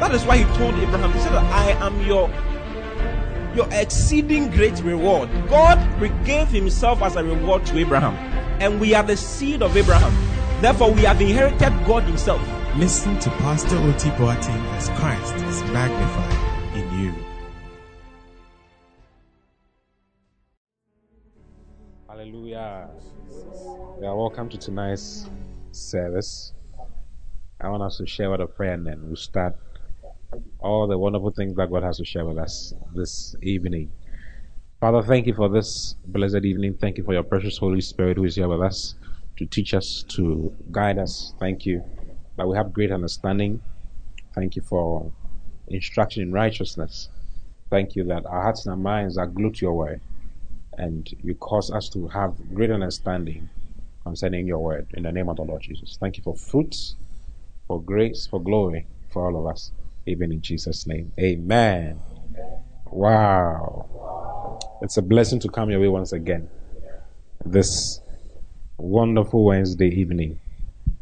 that is why He told Abraham, He said, I am your your exceeding great reward. God gave Himself as a reward to Abraham, and we are the seed of Abraham. Therefore, we have inherited God Himself. Listen to Pastor Oti Boateng as Christ is magnified in you. Hallelujah. You are welcome to tonight's service. I want us to share with a prayer and then we'll start all the wonderful things that God has to share with us this evening. Father, thank you for this blessed evening. Thank you for your precious Holy Spirit who is here with us to teach us, to guide us. Thank you that we have great understanding. Thank you for instruction in righteousness. Thank you that our hearts and our minds are glued to your word and you cause us to have great understanding concerning your word in the name of the Lord Jesus. Thank you for fruits, for grace, for glory for all of us, even in Jesus' name. Amen. Wow. It's a blessing to come your way once again. This wonderful Wednesday evening.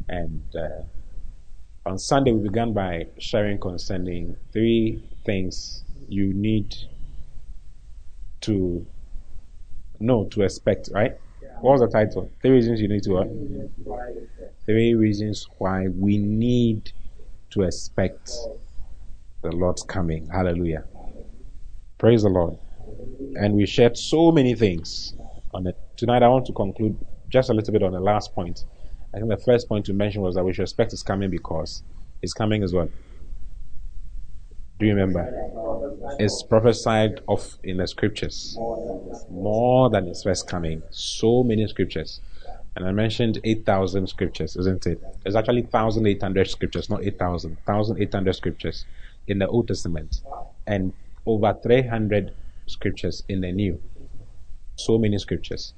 And uh, on Sunday, we began by sharing concerning three things you need to know to expect, right? What was the title? Three reasons you need to what? Three reasons why we need to expect the Lord's coming. Hallelujah. Praise the Lord. And we shared so many things on it. Tonight I want to conclude just a little bit on the last point. I think the first point to mention was that we should expect his coming because his coming is what? Do you remember? It's prophesied of in the scriptures more than his first coming. So many scriptures. And I mentioned 8,000 scriptures, isn't it? It's actually 1,800 scriptures, not 8,000. 1,800 scriptures in the Old Testament and over 300 scriptures in the New. So many scriptures,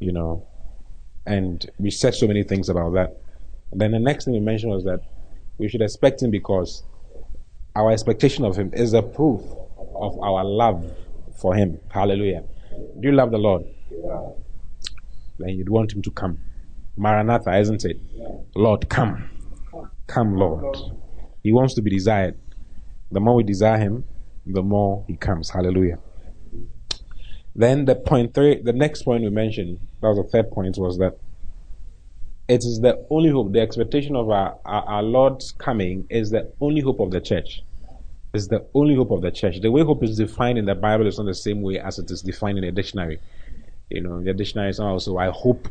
you know. And we said so many things about that. And then the next thing we mentioned was that we should expect him because our expectation of him is a proof of our love for him. Hallelujah. Do you love the Lord? Then you'd want him to come. Maranatha, isn't it? Lord, come. Come, Lord. He wants to be desired. The more we desire him, the more he comes. Hallelujah. Then the point three, the next point we mentioned, that was the third point, was that it is the only hope. The expectation of our, our, our Lord's coming is the only hope of the church. Is the only hope of the church. The way hope is defined in the Bible is not the same way as it is defined in a dictionary. You know, the dictionary is also I hope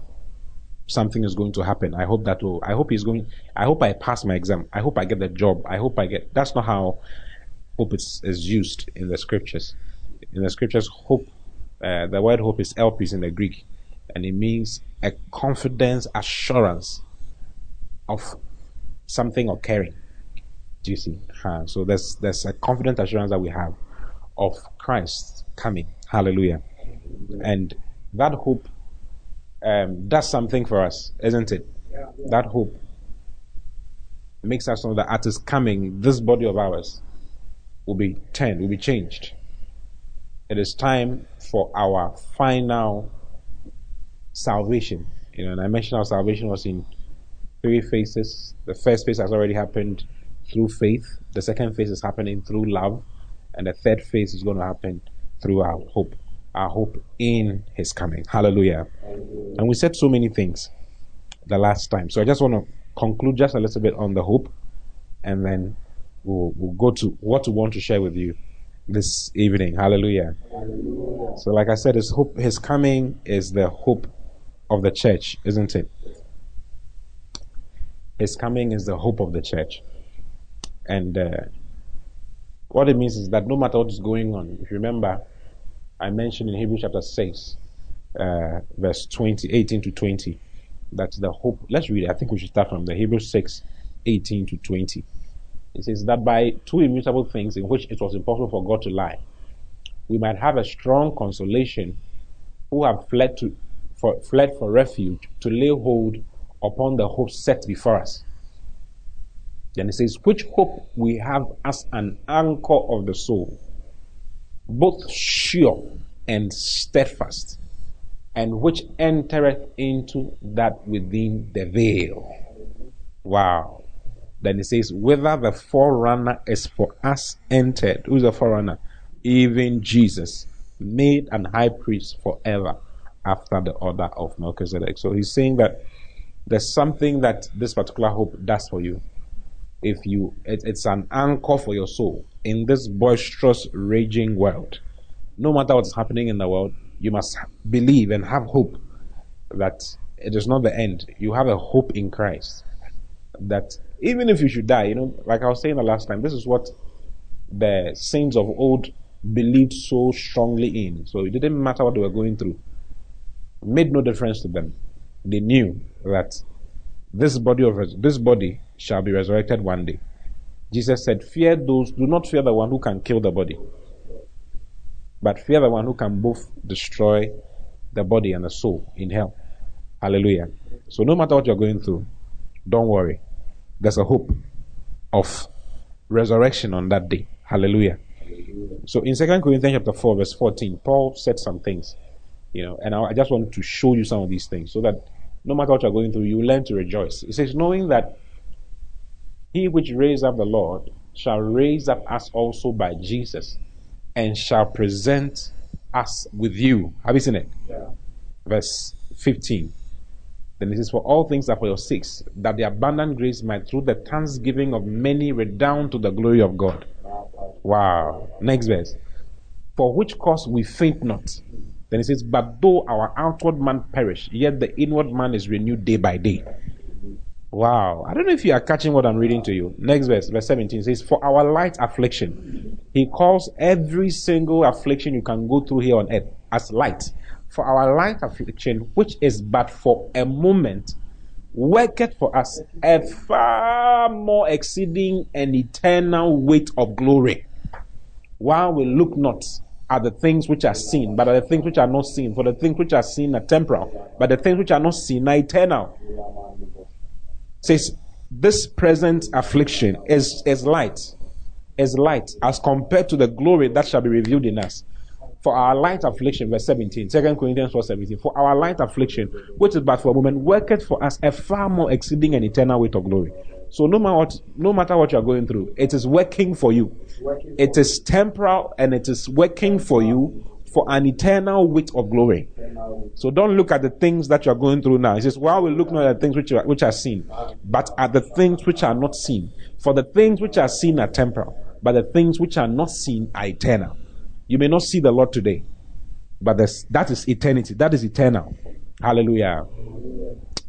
something is going to happen. I hope that will. I hope he's going. I hope I pass my exam. I hope I get the job. I hope I get. That's not how hope is, is used in the scriptures. In the scriptures, hope. Uh, the word hope is elpis in the Greek, and it means a confidence assurance of something occurring. Do you see? Uh, so there's there's a confident assurance that we have of Christ coming. Hallelujah. And that hope um, does something for us, isn't it? Yeah. That hope makes us know that at his coming, this body of ours will be turned, will be changed. It is time for our final salvation. You know, and I mentioned our salvation was in three phases. The first phase has already happened through faith. The second phase is happening through love. And the third phase is going to happen through our hope. Our hope in His coming. Hallelujah. And we said so many things the last time. So I just want to conclude just a little bit on the hope. And then we'll, we'll go to what we want to share with you this evening. Hallelujah. Hallelujah. So, like I said, his hope, his coming is the hope of the church, isn't it? His coming is the hope of the church. And uh, what it means is that no matter what is going on, if you remember, I mentioned in Hebrews chapter 6, uh, verse 20, 18 to 20, that the hope, let's read it. I think we should start from the Hebrews 6, 18 to 20. It says that by two immutable things in which it was impossible for God to lie, we might have a strong consolation who have fled to for, fled for refuge to lay hold upon the hope set before us. Then it says, which hope we have as an anchor of the soul, both sure and steadfast, and which entereth into that within the veil. Wow. Then it says, whether the forerunner is for us entered. Who's the forerunner? Even Jesus, made an high priest forever after the order of Melchizedek. So he's saying that there's something that this particular hope does for you. If you, it, it's an anchor for your soul in this boisterous, raging world. No matter what's happening in the world, you must believe and have hope that it is not the end. You have a hope in Christ. That even if you should die, you know, like I was saying the last time, this is what the saints of old believed so strongly in. So it didn't matter what they were going through. It made no difference to them. They knew that this body of this body shall be resurrected one day. Jesus said, Fear those, do not fear the one who can kill the body, but fear the one who can both destroy the body and the soul in hell. Hallelujah. So no matter what you're going through, don't worry. There's a hope of resurrection on that day. Hallelujah. So in 2 Corinthians chapter 4, verse 14, Paul said some things. You know, and I just want to show you some of these things so that no matter what you're going through, you learn to rejoice. He says, knowing that he which raised up the Lord shall raise up us also by Jesus and shall present us with you. Have you seen it? Yeah. Verse 15. Then it says, For all things are for your sakes, that the abundant grace might through the thanksgiving of many redound to the glory of God. Wow. Next verse. For which cause we faint not. Then it says, But though our outward man perish, yet the inward man is renewed day by day. Wow. I don't know if you are catching what I'm reading to you. Next verse, verse 17 says, For our light affliction. He calls every single affliction you can go through here on earth as light. For our light affliction, which is but for a moment, worketh for us a far more exceeding and eternal weight of glory. While we look not are the things which are seen, but are the things which are not seen. For the things which are seen are temporal, but the things which are not seen are eternal. Says this present affliction is, is light, is light as compared to the glory that shall be revealed in us. For our light affliction, verse 17, 2 Corinthians 4 17, for our light affliction, which is but for a moment, worketh for us a far more exceeding and eternal weight of glory. So no matter what, no matter what you're going through, it is working for you. It is temporal and it is working for you for an eternal weight of glory. So don't look at the things that you're going through now. He says, while we look not at the things which are, which are seen, but at the things which are not seen. For the things which are seen are temporal, but the things which are not seen are eternal. You may not see the Lord today, but that is eternity. That is eternal. Hallelujah.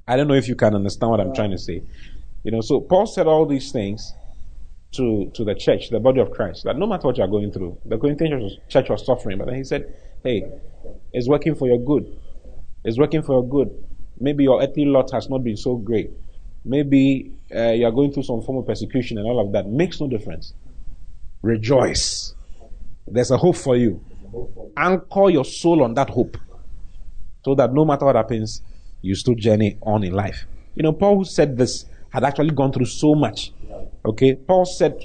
I don't know if you can understand what I'm trying to say. You know, so Paul said all these things to, to the church, the body of Christ, that no matter what you're going through, the Corinthian church was suffering, but then he said, hey, it's working for your good. It's working for your good. Maybe your earthly lot has not been so great. Maybe uh, you're going through some form of persecution and all of that. Makes no difference. Rejoice. There's a hope for you. Anchor your soul on that hope so that no matter what happens, you still journey on in life. You know, Paul who said this had actually gone through so much. Okay, Paul said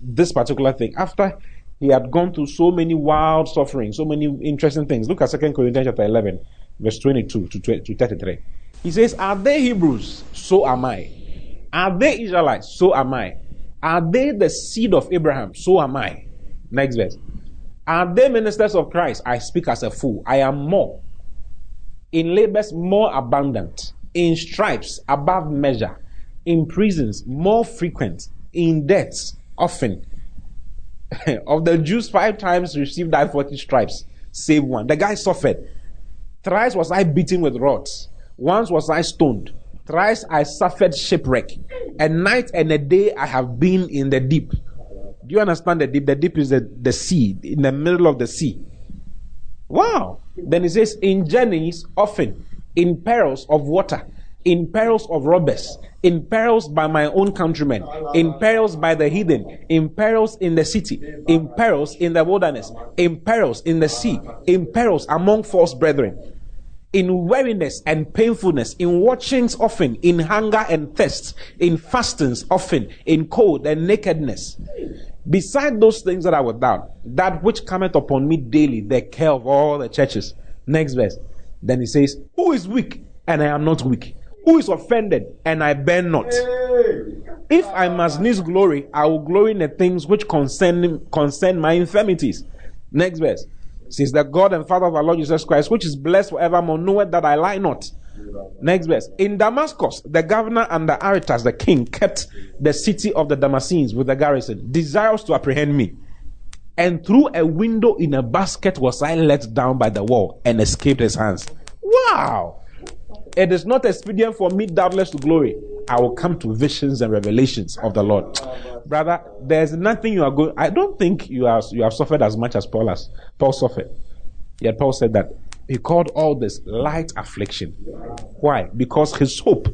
this particular thing after he had gone through so many wild suffering, so many interesting things. Look at 2 Corinthians chapter 11, verse 22 to, 33. He says, Are they Hebrews? So am I. Are they Israelites? So am I. Are they the seed of Abraham? So am I. Next verse. Are they ministers of Christ? I speak as a fool. I am more. In labors more abundant. In stripes above measure in prisons more frequent, in deaths often. of the Jews, five times received I 40 stripes, save one. The guy suffered. Thrice was I beaten with rods. Once was I stoned. Thrice I suffered shipwreck. A night and a day I have been in the deep. Do you understand the deep? The deep is the, the sea, in the middle of the sea. Wow. Then it says, in journeys often, in perils of water in perils of robbers, in perils by my own countrymen, in perils by the heathen, in perils in the city, in perils in the wilderness, in perils in the sea, in perils among false brethren, in weariness and painfulness, in watchings often, in hunger and thirst, in fastings often, in cold and nakedness. Beside those things that are without, that which cometh upon me daily, the care of all the churches. Next verse. Then he says, Who is weak and I am not weak? Who is offended and I bear not? If I must needs glory, I will glory in the things which concern, concern my infirmities. Next verse. Since the God and Father of our Lord Jesus Christ, which is blessed forevermore, knoweth that I lie not. Next verse. In Damascus, the governor and the Aretas, the king, kept the city of the Damascenes with the garrison, desirous to apprehend me. And through a window in a basket was I let down by the wall and escaped his hands. Wow! It is not expedient for me, doubtless, to glory. I will come to visions and revelations of the Lord. Brother, there's nothing you are going. I don't think you are you have suffered as much as Paul has. Paul suffered. Yet Paul said that he called all this light affliction. Why? Because his hope,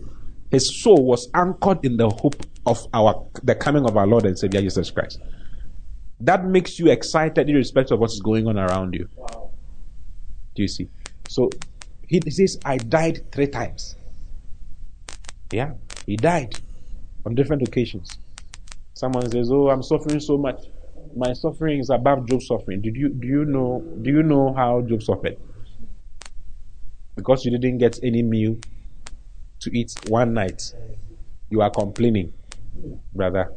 his soul was anchored in the hope of our the coming of our Lord and Savior Jesus Christ. That makes you excited irrespective of what's going on around you. Do you see? So he says, I died three times. Yeah, he died on different occasions. Someone says, Oh, I'm suffering so much. My suffering is above Job's suffering. Did you do you know do you know how Job suffered? Because you didn't get any meal to eat one night, you are complaining, brother.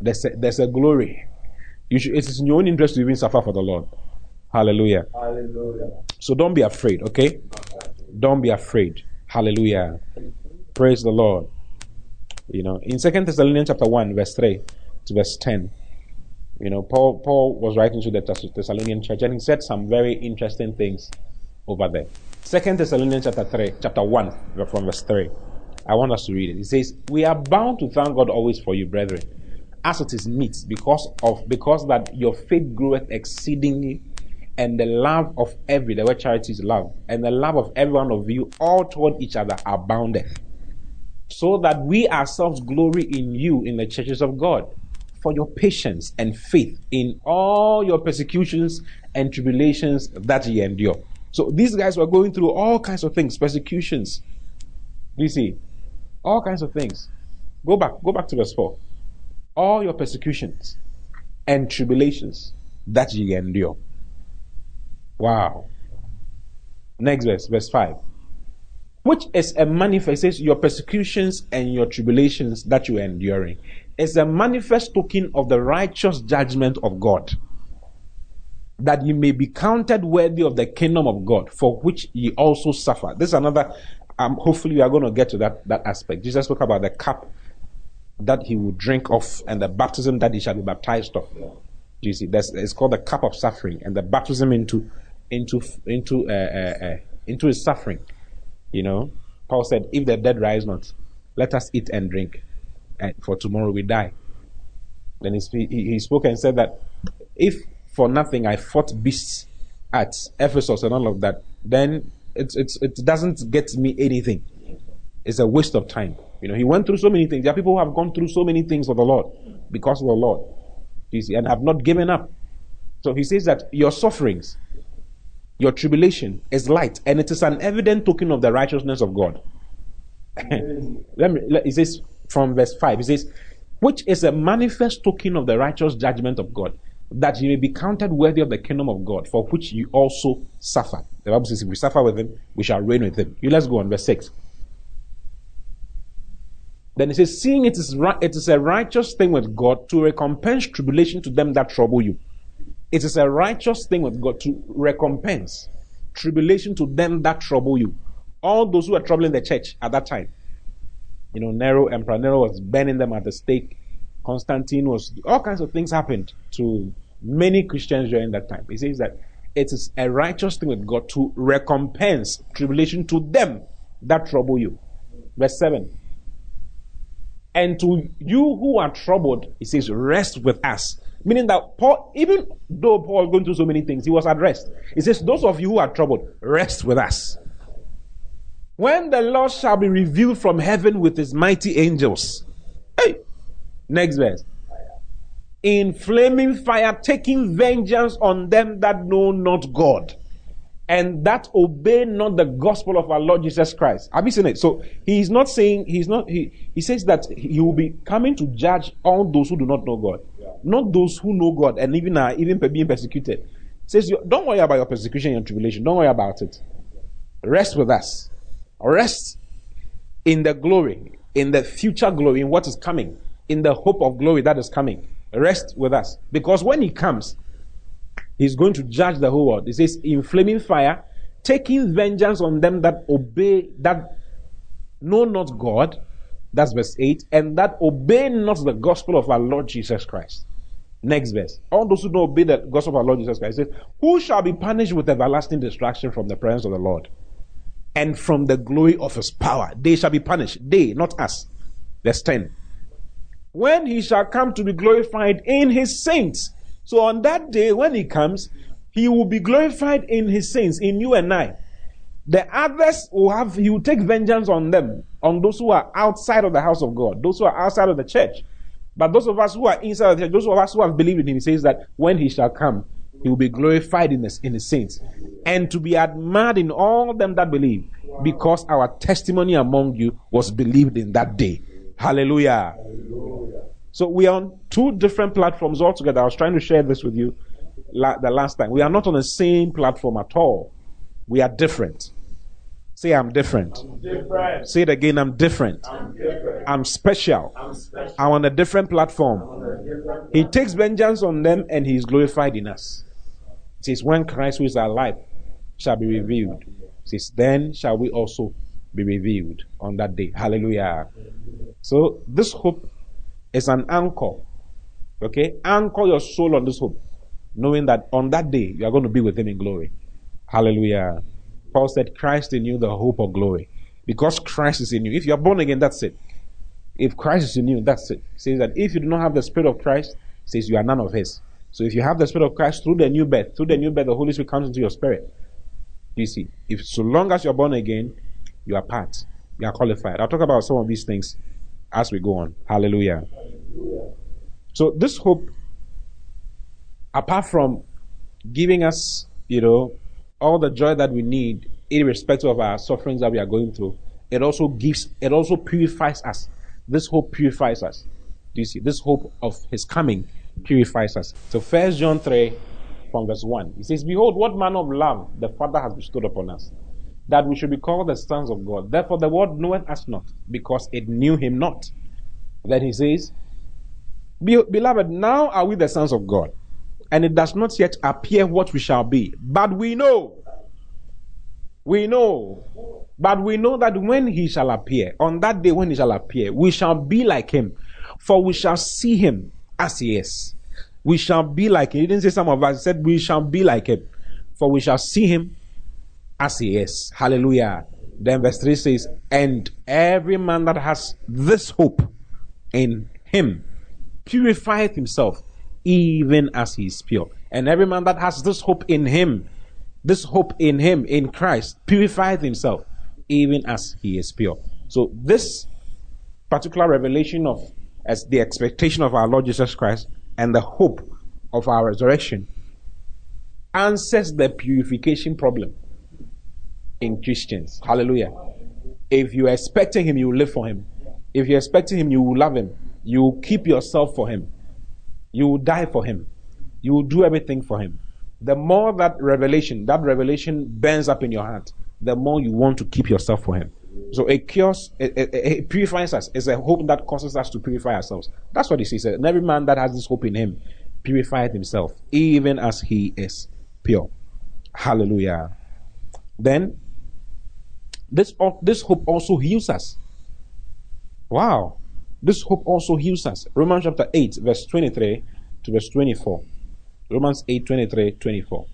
There's a, there's a glory. You should, it is in your own interest to even suffer for the Lord. Hallelujah. Hallelujah. So don't be afraid, okay? Don't be afraid. Hallelujah. Praise the Lord. You know, in Second Thessalonians chapter 1, verse 3 to verse 10, you know, Paul Paul was writing to the Thessalonian church and he said some very interesting things over there. Second Thessalonians chapter 3, chapter 1, from verse 3. I want us to read it. It says, We are bound to thank God always for you, brethren, as it is meet, because of because that your faith groweth exceedingly and the love of every, the word charity is love, and the love of every one of you all toward each other aboundeth. So that we ourselves glory in you in the churches of God for your patience and faith in all your persecutions and tribulations that ye endure. So these guys were going through all kinds of things, persecutions. You see, all kinds of things. Go back, go back to verse 4. All your persecutions and tribulations that ye endure. Wow. Next verse, verse 5. Which is a manifestation, your persecutions and your tribulations that you are enduring, is a manifest token of the righteous judgment of God. That you may be counted worthy of the kingdom of God, for which ye also suffer. This is another, um, hopefully, we are going to get to that, that aspect. Jesus spoke about the cup that he would drink of and the baptism that he shall be baptized of. Do you see? That's, it's called the cup of suffering and the baptism into into into uh, uh, uh, into his suffering. You know, Paul said, "If the dead rise not, let us eat and drink, and for tomorrow we die." Then he, he spoke and said that if for nothing I fought beasts at Ephesus and all of that, then it's, it's, it doesn't get me anything. It's a waste of time. You know, he went through so many things. There are people who have gone through so many things for the Lord because of the Lord. You see, and have not given up. So he says that your sufferings, your tribulation is light, and it is an evident token of the righteousness of God. let me, let, it says from verse 5, it says, which is a manifest token of the righteous judgment of God, that you may be counted worthy of the kingdom of God, for which you also suffer. The Bible says, if we suffer with him, we shall reign with him. You let's go on, verse 6. Then it says, seeing it is right, it is a righteous thing with God to recompense tribulation to them that trouble you it is a righteous thing with God to recompense tribulation to them that trouble you. All those who were troubling the church at that time. You know, Nero, Emperor Nero was burning them at the stake. Constantine was, all kinds of things happened to many Christians during that time. He says that it is a righteous thing with God to recompense tribulation to them that trouble you. Verse 7. And to you who are troubled, he says, rest with us Meaning that Paul, even though Paul was going through so many things, he was at rest. He says, Those of you who are troubled, rest with us. When the Lord shall be revealed from heaven with his mighty angels. Hey, next verse. In flaming fire, taking vengeance on them that know not God and that obey not the gospel of our Lord Jesus Christ. Have you seen it? So he's not saying he's not he he says that he will be coming to judge all those who do not know God. Not those who know God and even are even being persecuted. He says don't worry about your persecution and tribulation. Don't worry about it. Rest with us. Rest in the glory, in the future glory, in what is coming, in the hope of glory that is coming. Rest with us, because when He comes, He's going to judge the whole world. He says, in flaming fire, taking vengeance on them that obey, that know not God. That's verse 8. And that obey not the gospel of our Lord Jesus Christ. Next verse. All those who don't obey the gospel of our Lord Jesus Christ says, Who shall be punished with everlasting destruction from the presence of the Lord and from the glory of his power? They shall be punished. They, not us. Verse 10. When he shall come to be glorified in his saints so on that day, when he comes, he will be glorified in his saints, in you and I. The others will have, he will take vengeance on them, on those who are outside of the house of God, those who are outside of the church. But those of us who are inside the church, those of us who have believed in him, he says that when he shall come, he will be glorified in his, in his saints. And to be admired in all them that believe, because our testimony among you was believed in that day. Hallelujah. Hallelujah. So we are on two different platforms altogether. I was trying to share this with you la- the last time. We are not on the same platform at all. We are different. Say, I'm different. I'm different. Say it again, I'm different. I'm, different. I'm, special. I'm special. I'm on a different platform. A different he takes vengeance on them and he is glorified in us. It says, When Christ, who is our life, shall be revealed, it says, Then shall we also be revealed on that day. Hallelujah. So, this hope is an anchor. Okay? Anchor your soul on this hope, knowing that on that day you are going to be with Him in glory. Hallelujah. Paul said, Christ in you, the hope of glory. Because Christ is in you. If you are born again, that's it. If Christ is in you, that's it. says that if you do not have the Spirit of Christ, says you are none of His. So if you have the Spirit of Christ through the new birth, through the new birth, the Holy Spirit comes into your spirit. You see, if so long as you're born again, you are part. You are qualified. I'll talk about some of these things as we go on. Hallelujah. So this hope, apart from giving us, you know, all the joy that we need, irrespective of our sufferings that we are going through, it also gives, it also purifies us. This hope purifies us. Do you see? This hope of his coming purifies us. So first John 3 from verse 1. He says, Behold, what manner of love the Father has bestowed upon us, that we should be called the sons of God. Therefore the world knoweth us not, because it knew him not. Then he says, Beloved, now are we the sons of God, and it does not yet appear what we shall be. But we know, we know, but we know that when he shall appear, on that day when he shall appear, we shall be like him, for we shall see him as he is. We shall be like him. He didn't say some of us, he said we shall be like him, for we shall see him as he is. Hallelujah. Then verse 3 says, And every man that has this hope in him purifieth himself, even as he is pure. And every man that has this hope in him, this hope in him, in Christ, purifies himself, even as he is pure. So this particular revelation of as the expectation of our Lord Jesus Christ and the hope of our resurrection answers the purification problem in Christians. Hallelujah. If you're expecting him, you live for him. If you're expecting him, you will love him. You will keep yourself for Him. You will die for Him. You will do everything for Him. The more that revelation, that revelation burns up in your heart, the more you want to keep yourself for Him. So it cures, it, it, it purifies us. It's a hope that causes us to purify ourselves. That's what he says. And every man that has this hope in him purified himself, even as he is pure. Hallelujah. Then, this, this hope also heals us. Wow. This hope also heals us. Romans chapter 8, verse 23 to verse 24. Romans 8, 23, 24.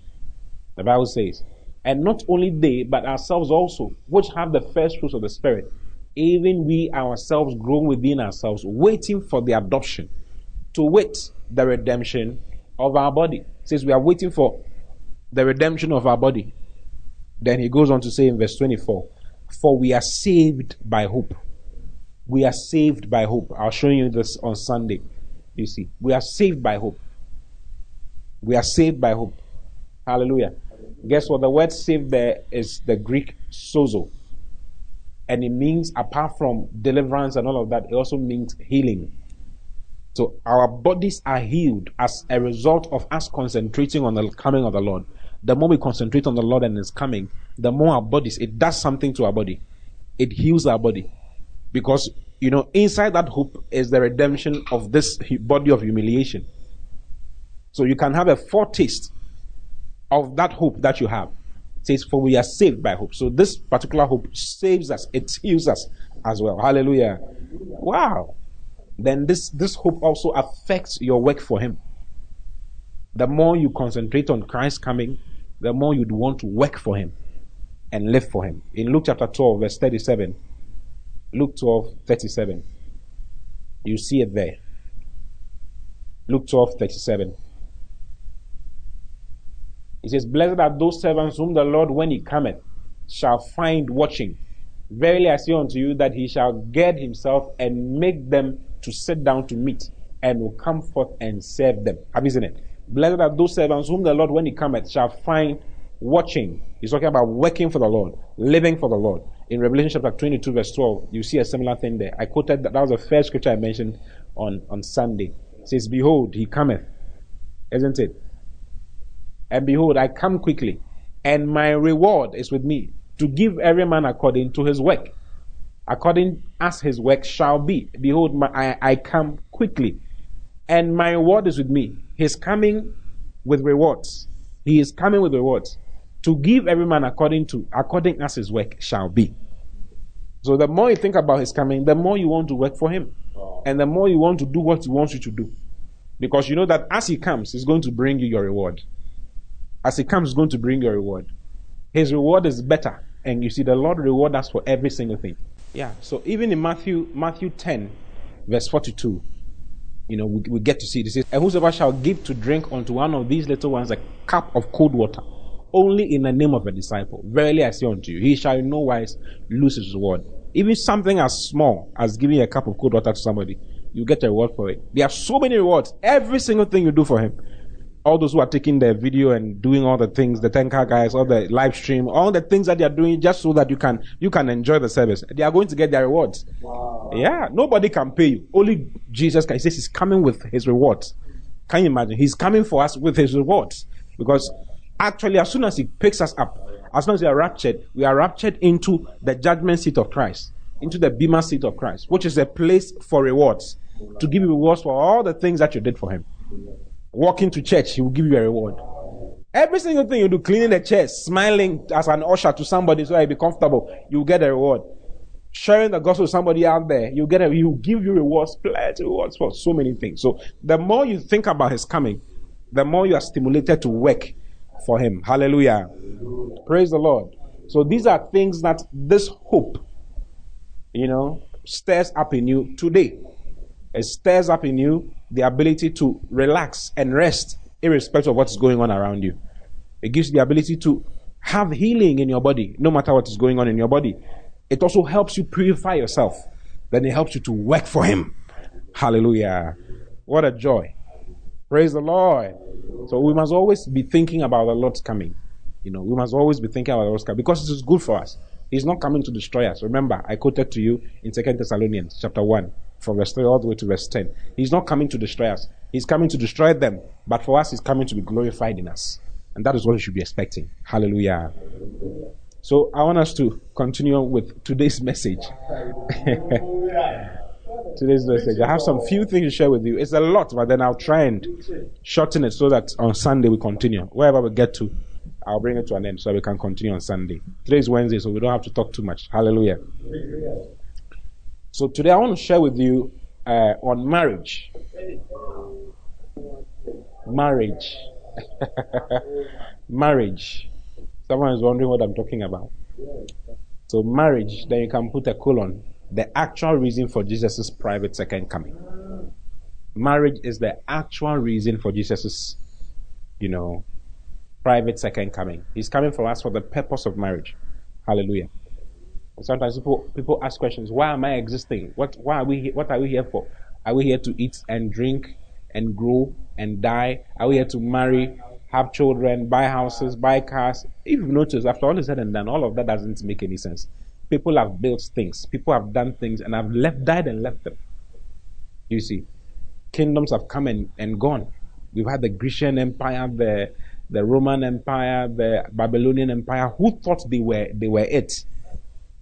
The Bible says, And not only they, but ourselves also, which have the first fruits of the Spirit, even we ourselves groan within ourselves, waiting for the adoption, to wit, the redemption of our body. Since we are waiting for the redemption of our body. Then he goes on to say in verse 24, For we are saved by hope. We are saved by hope. I'll show you this on Sunday. You see, we are saved by hope. We are saved by hope. Hallelujah. Guess what? The word saved there is the Greek sozo. And it means, apart from deliverance and all of that, it also means healing. So our bodies are healed as a result of us concentrating on the coming of the Lord. The more we concentrate on the Lord and His coming, the more our bodies, it does something to our body. It heals our body. Because, you know, inside that hope is the redemption of this body of humiliation. So you can have a foretaste of that hope that you have. It says, For we are saved by hope. So this particular hope saves us, it heals us as well. Hallelujah. Wow. Then this, this hope also affects your work for Him. The more you concentrate on Christ coming, the more you'd want to work for Him and live for Him. In Luke chapter 12, verse 37, Luke 12, 37, you see it there. Luke 12, 37. He says, Blessed are those servants whom the Lord, when he cometh, shall find watching. Verily I say unto you that he shall gird himself and make them to sit down to meat, and will come forth and serve them. Have you seen it? Blessed are those servants whom the Lord, when he cometh, shall find watching. He's talking about working for the Lord, living for the Lord. In Revelation chapter 22, verse 12, you see a similar thing there. I quoted that, that was the first scripture I mentioned on, on Sunday. It says, Behold, he cometh. Isn't it? And behold, I come quickly, and my reward is with me to give every man according to his work. According as his work shall be. Behold, my, I, I come quickly, and my reward is with me. He's coming with rewards. He is coming with rewards to give every man according to according as his work shall be. So the more you think about his coming, the more you want to work for him, oh. and the more you want to do what he wants you to do, because you know that as he comes, he's going to bring you your reward as he comes, he's going to bring your reward. His reward is better. And you see, the Lord reward us for every single thing. Yeah. So even in Matthew, Matthew 10, verse 42, you know, we, we get to see this. And whosoever shall give to drink unto one of these little ones a cup of cold water, only in the name of a disciple, verily I say unto you, he shall in no wise lose his reward. Even something as small as giving a cup of cold water to somebody, you get a reward for it. There are so many rewards. Every single thing you do for him all those who are taking the video and doing all the things, the 10K guys, all the live stream, all the things that they are doing just so that you can, you can enjoy the service. They are going to get their rewards. Wow. Yeah. Nobody can pay you. Only Jesus Christ. He says he's coming with his rewards. Can you imagine? He's coming for us with his rewards. Because actually, as soon as he picks us up, as soon as we are raptured, we are raptured into the judgment seat of Christ, into the Bema seat of Christ, which is a place for rewards, to give you rewards for all the things that you did for him walking to church, he will give you a reward. Every single thing you do, cleaning the chairs, smiling as an usher to somebody so you be comfortable, you get a reward. Sharing the gospel with somebody out there, you get a, will give you rewards, plenty rewards for so many things. So the more you think about his coming, the more you are stimulated to work for him. Hallelujah. Praise the Lord. So these are things that this hope, you know, stirs up in you today. It stirs up in you the ability to relax and rest irrespective of what's going on around you. It gives you the ability to have healing in your body, no matter what is going on in your body. It also helps you purify yourself. Then it helps you to work for Him. Hallelujah. What a joy. Praise the Lord. So we must always be thinking about the Lord's coming. You know, we must always be thinking about the Lord's coming because it is good for us. He's not coming to destroy us. Remember, I quoted to you in Second Thessalonians chapter 1 from verse 3 all the way to verse 10. He's not coming to destroy us. He's coming to destroy them. But for us, he's coming to be glorified in us. And that is what we should be expecting. Hallelujah. So I want us to continue with today's message. today's message. I have some few things to share with you. It's a lot, but then I'll try and shorten it so that on Sunday we continue. Wherever we get to, I'll bring it to an end so we can continue on Sunday. Today is Wednesday, so we don't have to talk too much. Hallelujah. So today I want to share with you uh, on marriage. Marriage. marriage. Someone is wondering what I'm talking about. So marriage, then you can put a colon. The actual reason for Jesus' private second coming. Marriage is the actual reason for Jesus' you know, private second coming. He's coming for us for the purpose of marriage. Hallelujah. Sometimes people people ask questions. Why am I existing? What why are we what are we here for? Are we here to eat and drink and grow and die? Are we here to marry, have children, buy houses, buy cars? If you notice, after all is said and done, all of that doesn't make any sense. People have built things, people have done things, and have left, died and left them. You see, kingdoms have come and, and gone. We've had the Grecian Empire, the the Roman Empire, the Babylonian Empire. Who thought they were they were it?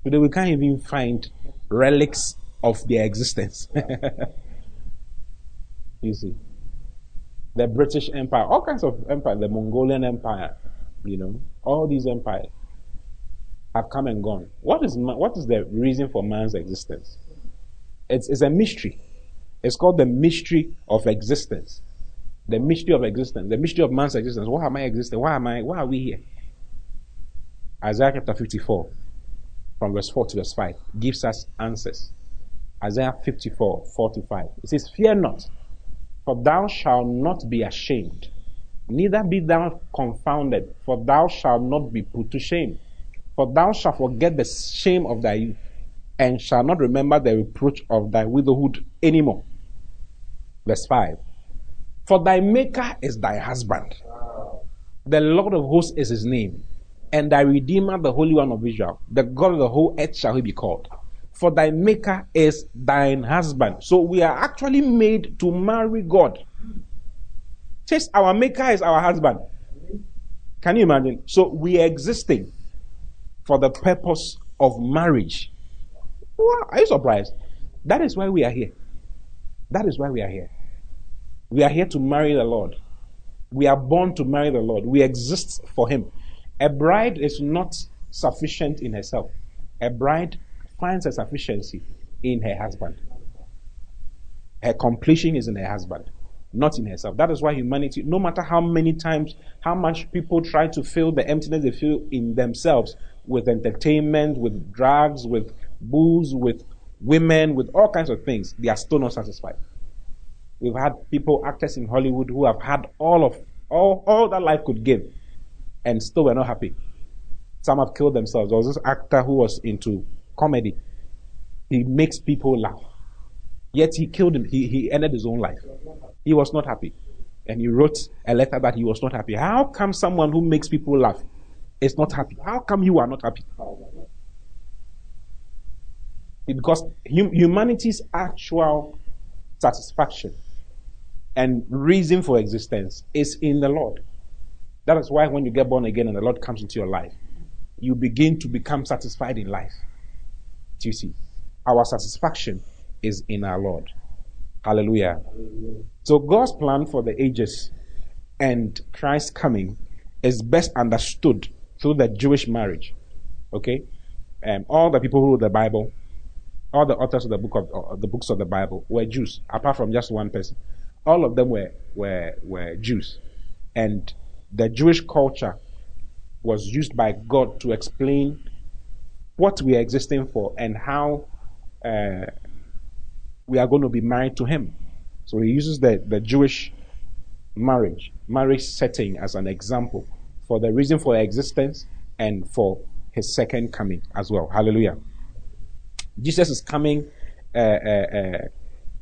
Today we can't even find relics of their existence. you see, the British Empire, all kinds of empire, the Mongolian Empire, you know, all these empires have come and gone. What is what is the reason for man's existence? It's, it's a mystery. It's called the mystery of existence. The mystery of existence. The mystery of man's existence. Why am I existing? Why am I? Why are we here? Isaiah chapter 54, from verse 4 to verse 5, gives us answers. Isaiah 54, 4 to 5. It says, Fear not, for thou shalt not be ashamed, neither be thou confounded, for thou shalt not be put to shame. For thou shalt forget the shame of thy youth, and shall not remember the reproach of thy widowhood anymore. Verse 5 For thy Maker is thy husband, the Lord of hosts is his name, and thy Redeemer, the Holy One of Israel, the God of the whole earth shall he be called. For thy Maker is thine husband. So we are actually made to marry God. Says our Maker is our husband. Can you imagine? So we are existing for the purpose of marriage. Wow, are you surprised? That is why we are here. That is why we are here. We are here to marry the Lord. We are born to marry the Lord. We exist for Him. A bride is not sufficient in herself. A bride finds her sufficiency in her husband. Her completion is in her husband, not in herself. That is why humanity, no matter how many times, how much people try to fill the emptiness they feel in themselves with entertainment, with drugs, with booze, with women, with all kinds of things, they are still not satisfied. We've had people, actors in Hollywood, who have had all of all, all that life could give, and still were not happy. Some have killed themselves. There was this actor who was into comedy. He makes people laugh. Yet he killed him. He, he ended his own life. He was not happy. And he wrote a letter that he was not happy. How come someone who makes people laugh is not happy? How come you are not happy? Because hum- humanity's actual satisfaction and reason for existence is in the Lord. That is why when you get born again and the Lord comes into your life, you begin to become satisfied in life. Do you see? Our satisfaction is in our Lord. Hallelujah. So God's plan for the ages and Christ's coming is best understood through the Jewish marriage. Okay? Um, all the people who wrote the Bible, all the authors of the book of uh, the books of the Bible were Jews, apart from just one person. All of them were were were Jews, and the Jewish culture was used by God to explain what we are existing for and how uh, we are going to be married to Him. So He uses the the Jewish marriage marriage setting as an example for the reason for existence and for his second coming as well. Hallelujah. Jesus is coming uh, uh, uh,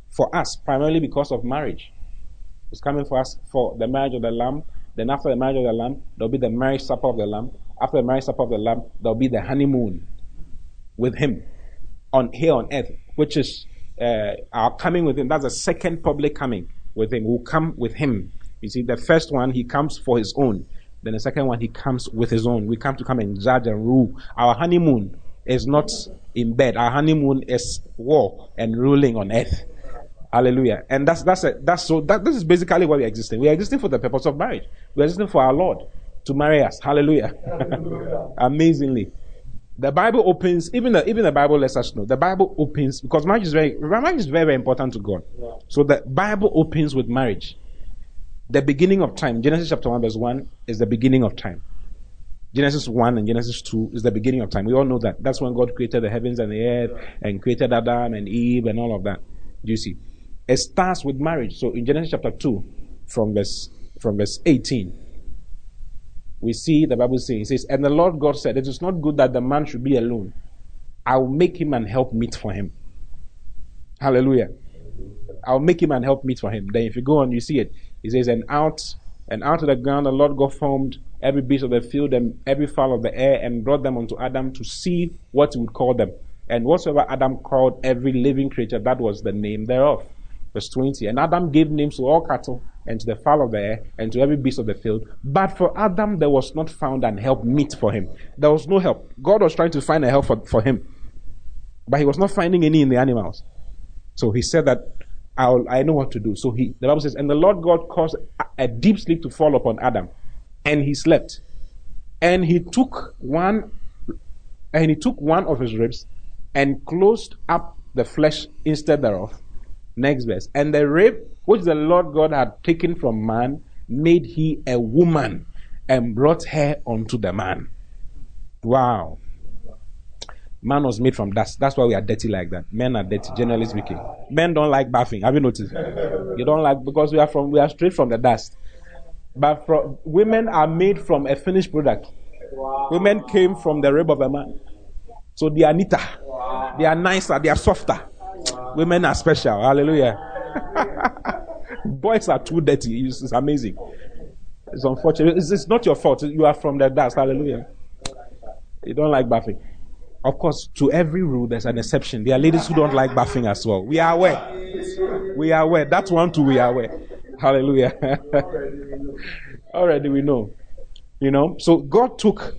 for us primarily because of marriage. He's coming for us for the marriage of the Lamb. Then after the marriage of the Lamb, there'll be the marriage supper of the Lamb. After the marriage supper of the Lamb, there'll be the honeymoon with Him on here on earth, which is uh, our coming with Him. That's the second public coming with Him. We'll come with Him. You see, the first one He comes for His own. Then the second one, he comes with his own. We come to come and judge and rule. Our honeymoon is not in bed. Our honeymoon is war and ruling on earth. Hallelujah. And that's that's a, that's so that this is basically why we are existing. We are existing for the purpose of marriage. We are existing for our Lord to marry us. Hallelujah. Hallelujah. Amazingly. The Bible opens, even the even the Bible lets us know. The Bible opens because marriage is very marriage is very, very important to God. Yeah. So the Bible opens with marriage the beginning of time. Genesis chapter 1, verse 1 is the beginning of time. Genesis 1 and Genesis 2 is the beginning of time. We all know that. That's when God created the heavens and the earth and created Adam and Eve and all of that. Do you see? It starts with marriage. So in Genesis chapter 2, from verse from verse 18, we see the Bible saying, it says, And the Lord God said, It is not good that the man should be alone. I'll make him and help meet for him. Hallelujah. I'll make him and help meet for him. Then if you go on, you see it. He says, and out and out of the ground the Lord God formed every beast of the field and every fowl of the air and brought them unto Adam to see what he would call them. And whatsoever Adam called every living creature, that was the name thereof. Verse 20. And Adam gave names to all cattle and to the fowl of the air and to every beast of the field. But for Adam there was not found an help meet for him. There was no help. God was trying to find a help for, for him. But he was not finding any in the animals. So he said that I'll, I know what to do. So he, the Bible says, and the Lord God caused a, a deep sleep to fall upon Adam, and he slept. And he took one, and he took one of his ribs, and closed up the flesh instead thereof. Next verse. And the rib which the Lord God had taken from man made he a woman, and brought her unto the man. Wow. Man was made from dust. That's why we are dirty like that. Men are dirty, generally speaking. Men don't like bathing. Have you noticed? You don't like because we are from we are straight from the dust. But from, women are made from a finished product. Wow. Women came from the rib of a man. So they are neater. Wow. They are nicer. They are softer. Wow. Women are special. Hallelujah. Boys are too dirty. It's, it's amazing. It's unfortunate. It's, it's, not your fault. You are from the dust. Hallelujah. You don't like bathing. Of course, to every rule, there's an exception. There are ladies who don't like bathing as well. We are aware. We are aware. That's one too. We are aware. Hallelujah. Already we know. You know, so God took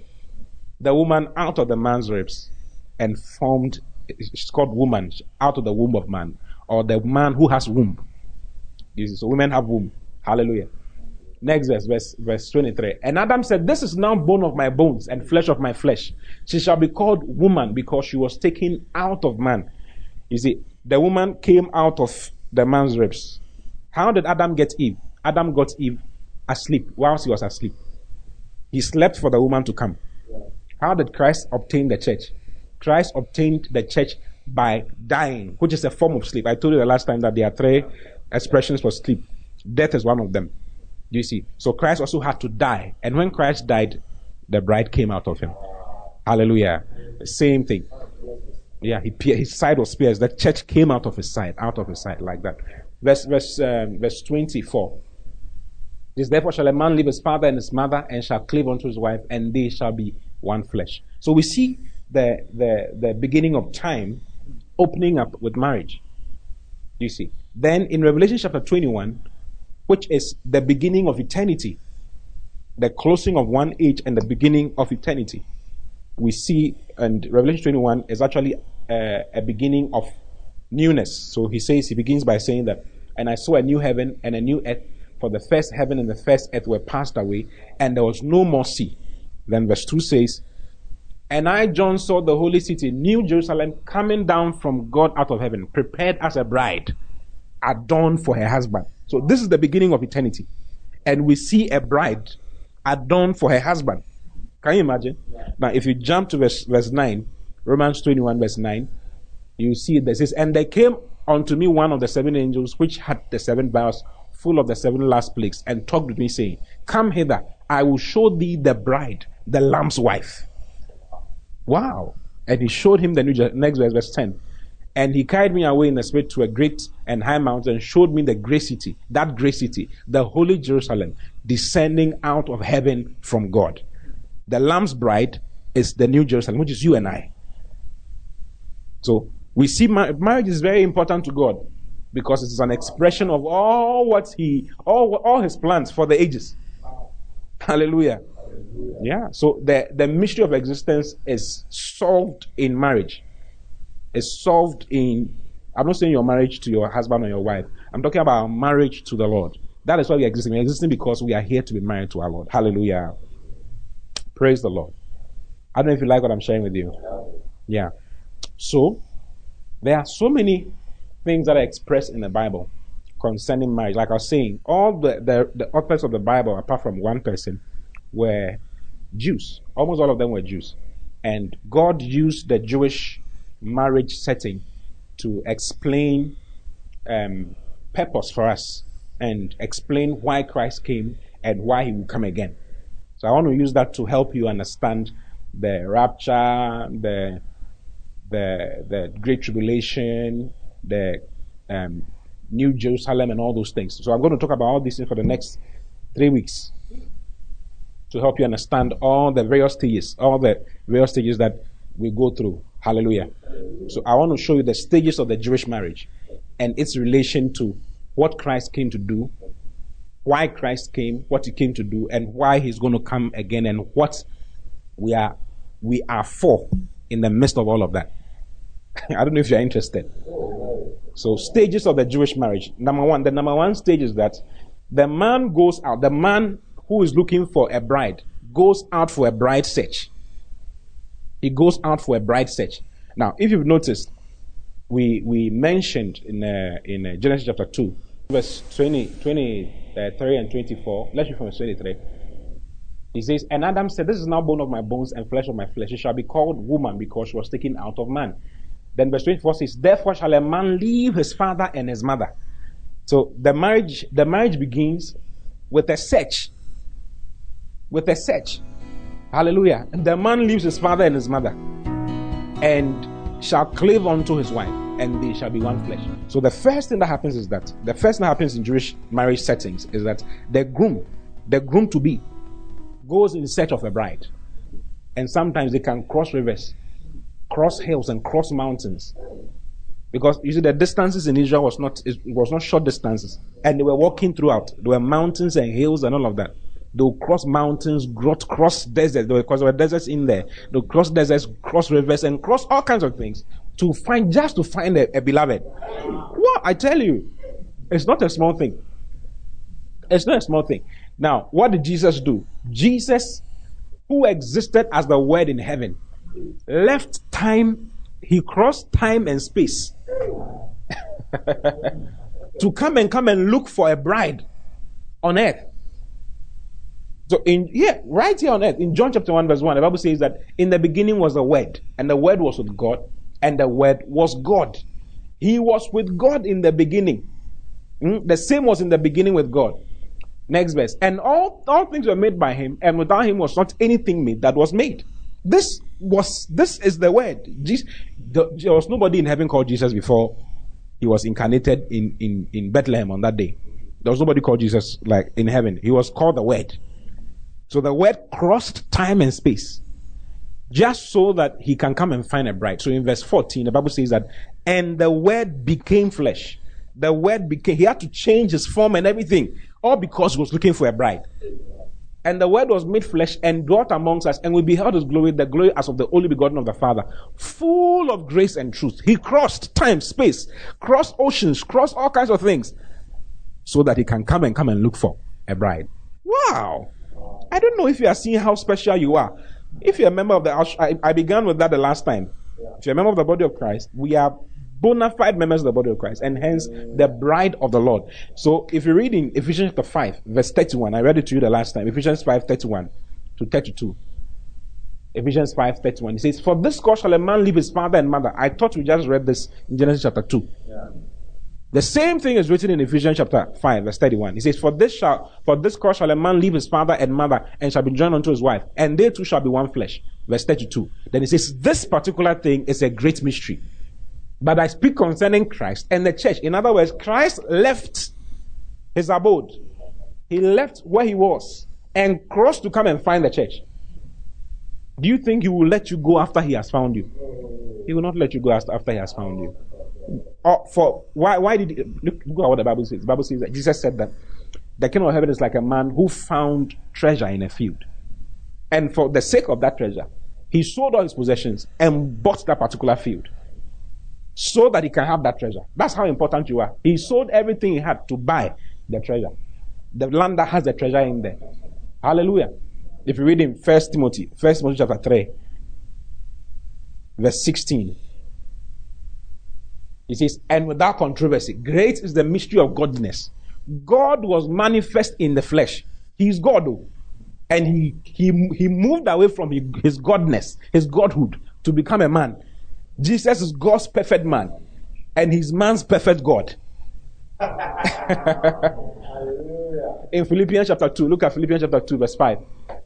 the woman out of the man's ribs and formed, it's called woman, out of the womb of man, or the man who has womb. So women have womb. Hallelujah. Next verse, verse, verse 23. And Adam said, This is now bone of my bones and flesh of my flesh. She shall be called woman because she was taken out of man. You see, the woman came out of the man's ribs. How did Adam get Eve? Adam got Eve asleep whilst he was asleep. He slept for the woman to come. How did Christ obtain the church? Christ obtained the church by dying, which is a form of sleep. I told you the last time that there are three expressions for sleep. Death is one of them. Do you see? So Christ also had to die. And when Christ died, the bride came out of him. Hallelujah. Same thing. Yeah, he, his side was pierced. The church came out of his side, out of his side, like that. Verse, verse, um, verse 24. This therefore shall a man leave his father and his mother and shall cleave unto his wife, and they shall be one flesh. So we see the, the, the beginning of time opening up with marriage. You see. Then in Revelation chapter 21, which is the beginning of eternity, the closing of one age and the beginning of eternity. We see, and Revelation 21 is actually a, a beginning of newness. So he says, he begins by saying that, and I saw a new heaven and a new earth, for the first heaven and the first earth were passed away, and there was no more sea. Then verse 2 says, And I, John, saw the holy city, New Jerusalem, coming down from God out of heaven, prepared as a bride, adorned for her husband. So this is the beginning of eternity. And we see a bride adorned for her husband. Can you imagine? Now, if you jump to verse, verse 9, Romans 21, verse 9, you see it. It says, And there came unto me one of the seven angels which had the seven vials full of the seven last plagues, and talked with me, saying, Come hither, I will show thee the bride, the lamb's wife. Wow. And he showed him the new next verse, verse 10. And he carried me away in the spirit to a great and high mountain, and showed me the great city, that great city, the holy Jerusalem, descending out of heaven from God. The Lamb's bride is the new Jerusalem, which is you and I. So we see marriage is very important to God because it is an expression of all what He, all, all His plans for the ages. Hallelujah. Yeah. So the, the mystery of existence is solved in marriage is solved in, I'm not saying your marriage to your husband or your wife. I'm talking about marriage to the Lord. That is why we are existing. We are existing because we are here to be married to our Lord. Hallelujah. Praise the Lord. I don't know if you like what I'm sharing with you. Yeah. So, there are so many things that are expressed in the Bible concerning marriage. Like I was saying, all the, the, the authors of the Bible, apart from one person, were Jews. Almost all of them were Jews. And God used the Jewish marriage setting to explain um, purpose for us and explain why Christ came and why he will come again. So I want to use that to help you understand the rapture, the the the Great Tribulation, the um, New Jerusalem, and all those things. So I'm going to talk about all these things for the next three weeks to help you understand all the various stages, all the various stages that we go through. Hallelujah. So I want to show you the stages of the Jewish marriage and its relation to what Christ came to do, why Christ came, what he came to do, and why he's going to come again, and what we are we are for in the midst of all of that. I don't know if you're interested. So, stages of the Jewish marriage. Number one, the number one stage is that the man goes out, the man who is looking for a bride goes out for a bride search. He goes out for a bride search. Now, if you've noticed, we we mentioned in uh, in uh, Genesis chapter 2, verse 20, 23 and 24. Let's read from 23. He says, And Adam said, This is now bone of my bones and flesh of my flesh. She shall be called woman because she was taken out of man. Then verse 24 says, Therefore shall a man leave his father and his mother. So the marriage, the marriage begins with a search. With a search. Hallelujah. The man leaves his father and his mother and shall cleave unto his wife, and they shall be one flesh. So the first thing that happens is that the first thing that happens in Jewish marriage settings is that the groom, the groom to be, goes in search of a bride. And sometimes they can cross rivers, cross hills, and cross mountains. Because you see, the distances in Israel was not it was not short distances, and they were walking throughout. There were mountains and hills and all of that. They'll cross mountains, cross deserts, because there were deserts in there. They'll cross deserts, cross rivers, and cross all kinds of things to find just to find a, a beloved. What I tell you, it's not a small thing. It's not a small thing. Now, what did Jesus do? Jesus, who existed as the Word in heaven, left time, he crossed time and space to come and come and look for a bride on earth. So in here, right here on earth, in John chapter 1, verse 1, the Bible says that in the beginning was the word, and the word was with God, and the word was God. He was with God in the beginning. Mm? The same was in the beginning with God. Next verse. And all, all things were made by him, and without him was not anything made that was made. This was this is the word. Jesus, the, there was nobody in heaven called Jesus before he was incarnated in, in, in Bethlehem on that day. There was nobody called Jesus like in heaven. He was called the Word. So the Word crossed time and space just so that he can come and find a bride. So in verse 14, the Bible says that, and the Word became flesh. The Word became, he had to change his form and everything all because he was looking for a bride. And the word was made flesh and dwelt amongst us, and we beheld his glory, the glory as of the only begotten of the Father, full of grace and truth. He crossed time, space, crossed oceans, crossed all kinds of things, so that he can come and come and look for a bride. Wow! I don't know if you are seeing how special you are. If you're a member of the, I, I began with that the last time. If you're a member of the body of Christ, we are bona fide members of the body of Christ, and hence the bride of the Lord. So if you read in Ephesians chapter 5, verse 31, I read it to you the last time, Ephesians 5, 31 to 32. Ephesians 5, 31. It says, For this cause shall a man leave his father and mother. I thought we just read this in Genesis chapter 2. Yeah. The same thing is written in Ephesians chapter 5, verse 31. He says, For this shall for this cause shall a man leave his father and mother, and shall be joined unto his wife, and they two shall be one flesh. Verse 32. Then he says, This particular thing is a great mystery. But I speak concerning Christ and the church. In other words, Christ left his abode. He left where he was and crossed to come and find the church. Do you think he will let you go after he has found you? He will not let you go after he has found you. Or for why? Why did he, look, look at what the Bible says? The Bible says that Jesus said that the kingdom of heaven is like a man who found treasure in a field, and for the sake of that treasure, he sold all his possessions and bought that particular field so that he can have that treasure. That's how important you are. He sold everything he had to buy the treasure. The land that has the treasure in there. Hallelujah. If you read in First Timothy, First Timothy chapter 3, verse 16. He says, and without controversy, great is the mystery of godliness. God was manifest in the flesh. He is God, though. And he, he, he moved away from his godness, his godhood, to become a man Jesus is God's perfect man, and he's man's perfect God. in Philippians chapter 2, look at Philippians chapter 2, verse 5.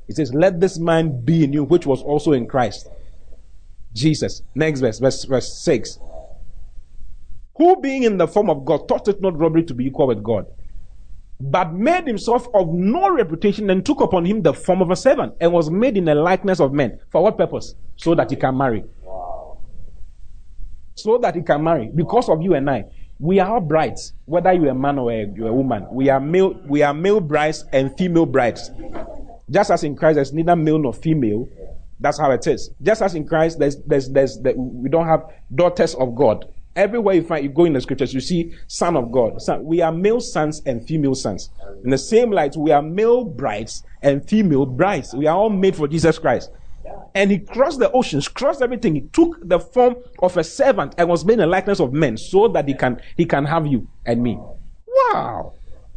It says, Let this man be in you, which was also in Christ. Jesus. Next verse, verse, verse 6. Who being in the form of God thought it not robbery to be equal with God, but made himself of no reputation and took upon him the form of a servant and was made in the likeness of men. For what purpose? So that he can marry. So that he can marry. Because of you and I. We are all brides, whether you're a man or a, you're a woman. We are male, we are male brides and female brides. Just as in Christ, there's neither male nor female. That's how it is. Just as in Christ, there's, there's, there's, there's we don't have daughters of God. Everywhere you find, you go in the scriptures, you see son of God. Son, we are male sons and female sons. In the same light, we are male brides and female brides. We are all made for Jesus Christ. And he crossed the oceans, crossed everything. He took the form of a servant and was made in the likeness of men so that he can, he can have you and me. Wow.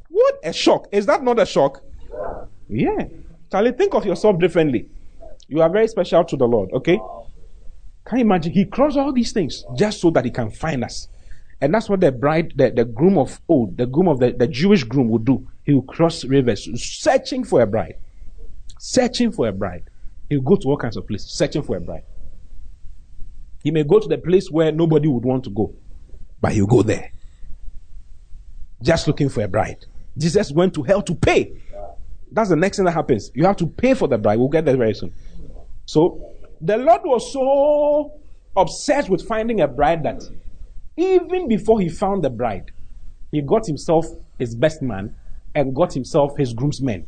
What a shock. Is that not a shock? Yeah. Charlie, think of yourself differently. You are very special to the Lord, okay? Can you imagine? He crossed all these things just so that he can find us. And that's what the bride, the, the groom of old, the groom of the, the Jewish groom would do. He would cross rivers searching for a bride. Searching for a bride. He'll go to all kinds of places searching for a bride. He may go to the place where nobody would want to go, but he'll go there. Just looking for a bride. Jesus went to hell to pay. That's the next thing that happens. You have to pay for the bride. We'll get there very soon. So, the Lord was so obsessed with finding a bride that even before he found the bride, he got himself his best man and got himself his groomsmen.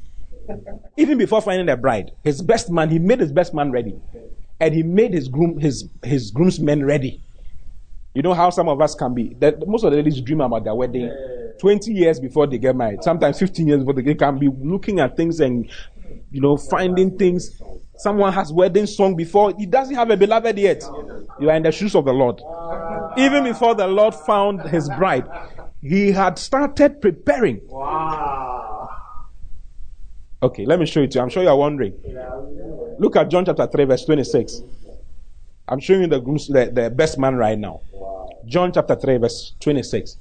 Even before finding a bride, his best man, he made his best man ready. And he made his groom his his groomsmen ready. You know how some of us can be. That most of the ladies dream about their wedding 20 years before they get married. Sometimes 15 years before they can be looking at things and you know finding things. Someone has wedding song before he doesn't have a beloved yet. You are in the shoes of the Lord. Even before the Lord found his bride, he had started preparing. Wow. Okay, let me show it to you. I'm sure you are wondering. Look at John chapter 3, verse 26. I'm showing you the, the, the best man right now. John chapter 3, verse 26.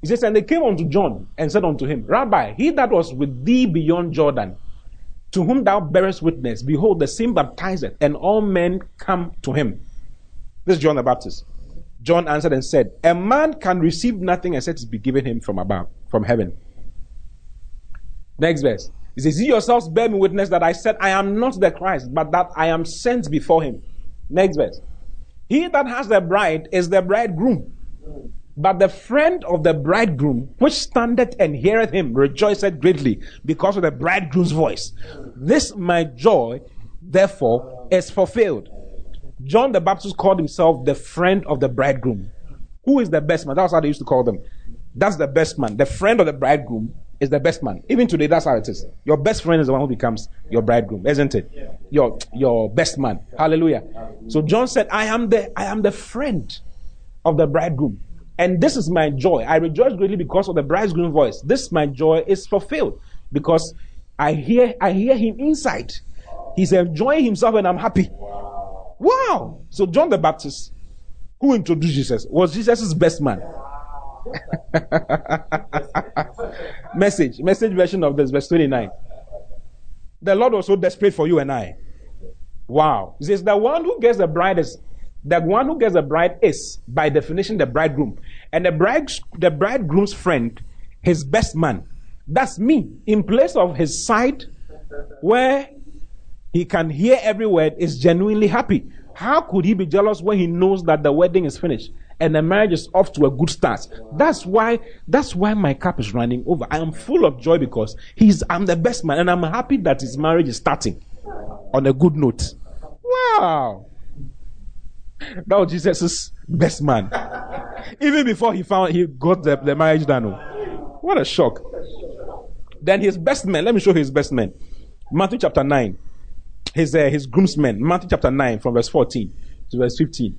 He says, And they came unto John and said unto him, Rabbi, he that was with thee beyond Jordan, to whom thou bearest witness, behold, the same baptizeth, and all men come to him. This is John the Baptist. John answered and said, A man can receive nothing except it be given him from above, from heaven. Next verse. He says, You yourselves bear me witness that I said, I am not the Christ, but that I am sent before him. Next verse. He that has the bride is the bridegroom. But the friend of the bridegroom, which standeth and heareth him, rejoiceth greatly because of the bridegroom's voice. This my joy, therefore, is fulfilled. John the Baptist called himself the friend of the bridegroom. Who is the best man? That's how they used to call them. That's the best man. The friend of the bridegroom is the best man. Even today, that's how it is. Your best friend is the one who becomes your bridegroom, isn't it? Your your best man. Hallelujah. So John said, I am the I am the friend of the bridegroom. And this is my joy. I rejoice greatly because of the bridegroom voice. This my joy is fulfilled because I hear I hear him inside. He's enjoying himself and I'm happy. Wow. wow. So John the Baptist, who introduced Jesus, was Jesus' best man. message, message version of this, verse 29. The Lord was so desperate for you and I. Wow. He says, the one who gets the bride is, the one who gets the bride is, by definition, the bridegroom. And the bride, the bridegroom's friend, his best man. That's me. In place of his side, where he can hear every word, is genuinely happy. How could he be jealous when he knows that the wedding is finished? and the marriage is off to a good start. That's why that's why my cup is running over. I am full of joy because he's I'm the best man and I'm happy that his marriage is starting on a good note. Wow. That was Jesus' best man. Even before he found he got the, the marriage done. Oh. What a shock. Then his best man, let me show his best man. Matthew chapter 9. His, uh, his groomsmen. Matthew chapter 9 from verse 14 to verse 15.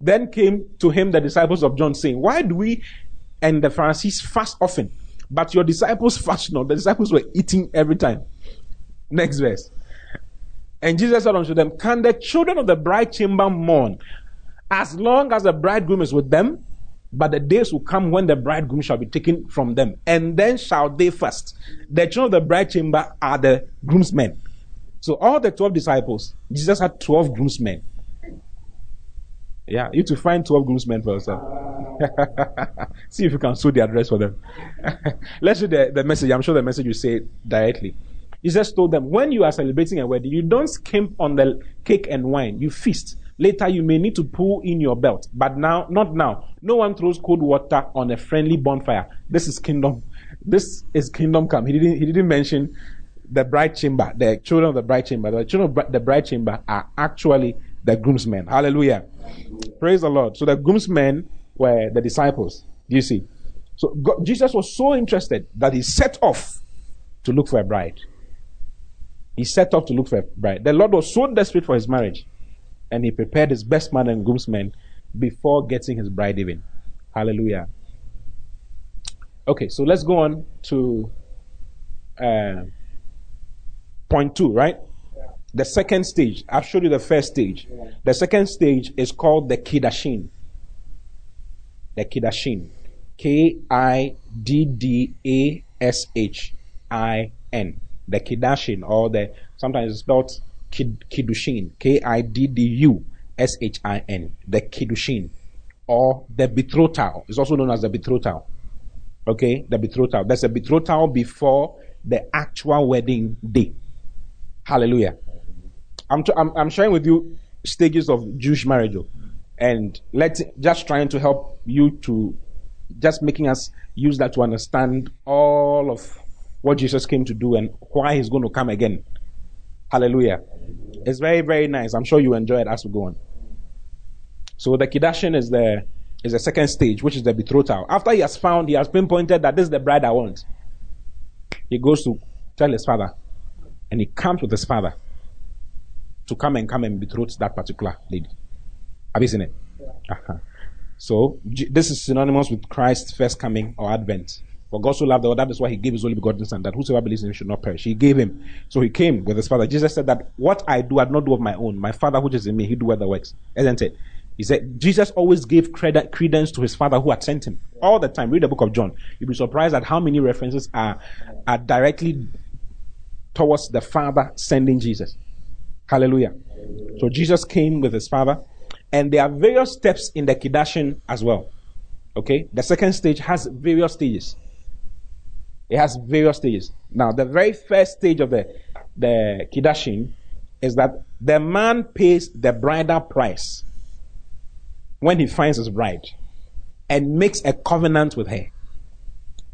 Then came to him the disciples of John, saying, Why do we and the Pharisees fast often, but your disciples fast not? The disciples were eating every time. Next verse. And Jesus said unto them, Can the children of the bride chamber mourn as long as the bridegroom is with them? But the days will come when the bridegroom shall be taken from them, and then shall they fast. The children of the bride chamber are the groomsmen. So all the 12 disciples, Jesus had 12 groomsmen. Yeah, you to find 12 groomsmen for yourself. See if you can sew the address for them. Let's read the, the message. I'm sure the message you say directly. Jesus told them, when you are celebrating a wedding, you don't skimp on the cake and wine. You feast. Later, you may need to pull in your belt. But now, not now. No one throws cold water on a friendly bonfire. This is kingdom. This is kingdom come. He didn't, he didn't mention the bride chamber, the children of the bride chamber. The children of the bride chamber are actually the groomsmen. Hallelujah. Praise the Lord. So the groomsmen were the disciples. Do you see? So God, Jesus was so interested that he set off to look for a bride. He set off to look for a bride. The Lord was so desperate for his marriage, and he prepared his best man and groomsmen before getting his bride even. Hallelujah. Okay, so let's go on to uh, point two, right? The second stage. I've showed you the first stage. The second stage is called the Kiddushin. The Kiddushin. K I D D A S H I N. The Kiddushin, or the sometimes it's spelled Kid, Kiddushin. K I D D U S H I N. The Kiddushin. Or the betrothal. It's also known as the betrothal. Okay? The betrothal. There's a betrothal before the actual wedding day. Hallelujah. I'm, I'm, I'm sharing with you stages of Jewish marriage, oh. and let's just trying to help you to just making us use that to understand all of what Jesus came to do and why he's going to come again. Hallelujah. It's very, very nice. I'm sure you enjoy it as we go on. So the Kiddushin is the is the second stage, which is the betrothal. After he has found, he has pinpointed that this is the bride I want. He goes to tell his father, and he comes with his father to come and come and betroth that particular lady. Have you seen it? Uh-huh. So this is synonymous with Christ's first coming or advent. For God so loved the world, that is why he gave his only begotten son, that whosoever believes in him should not perish. He gave him. So he came with his father. Jesus said that what I do, I do not do of my own. My father which is in me, he do other works. Isn't it? He said Jesus always gave credence to his father who had sent him. All the time. Read the book of John. You'll be surprised at how many references are, are directly towards the father sending Jesus. Hallelujah. So Jesus came with his father, and there are various steps in the Kiddushin as well. Okay? The second stage has various stages. It has various stages. Now, the very first stage of the, the Kiddushin is that the man pays the bridal price when he finds his bride and makes a covenant with her.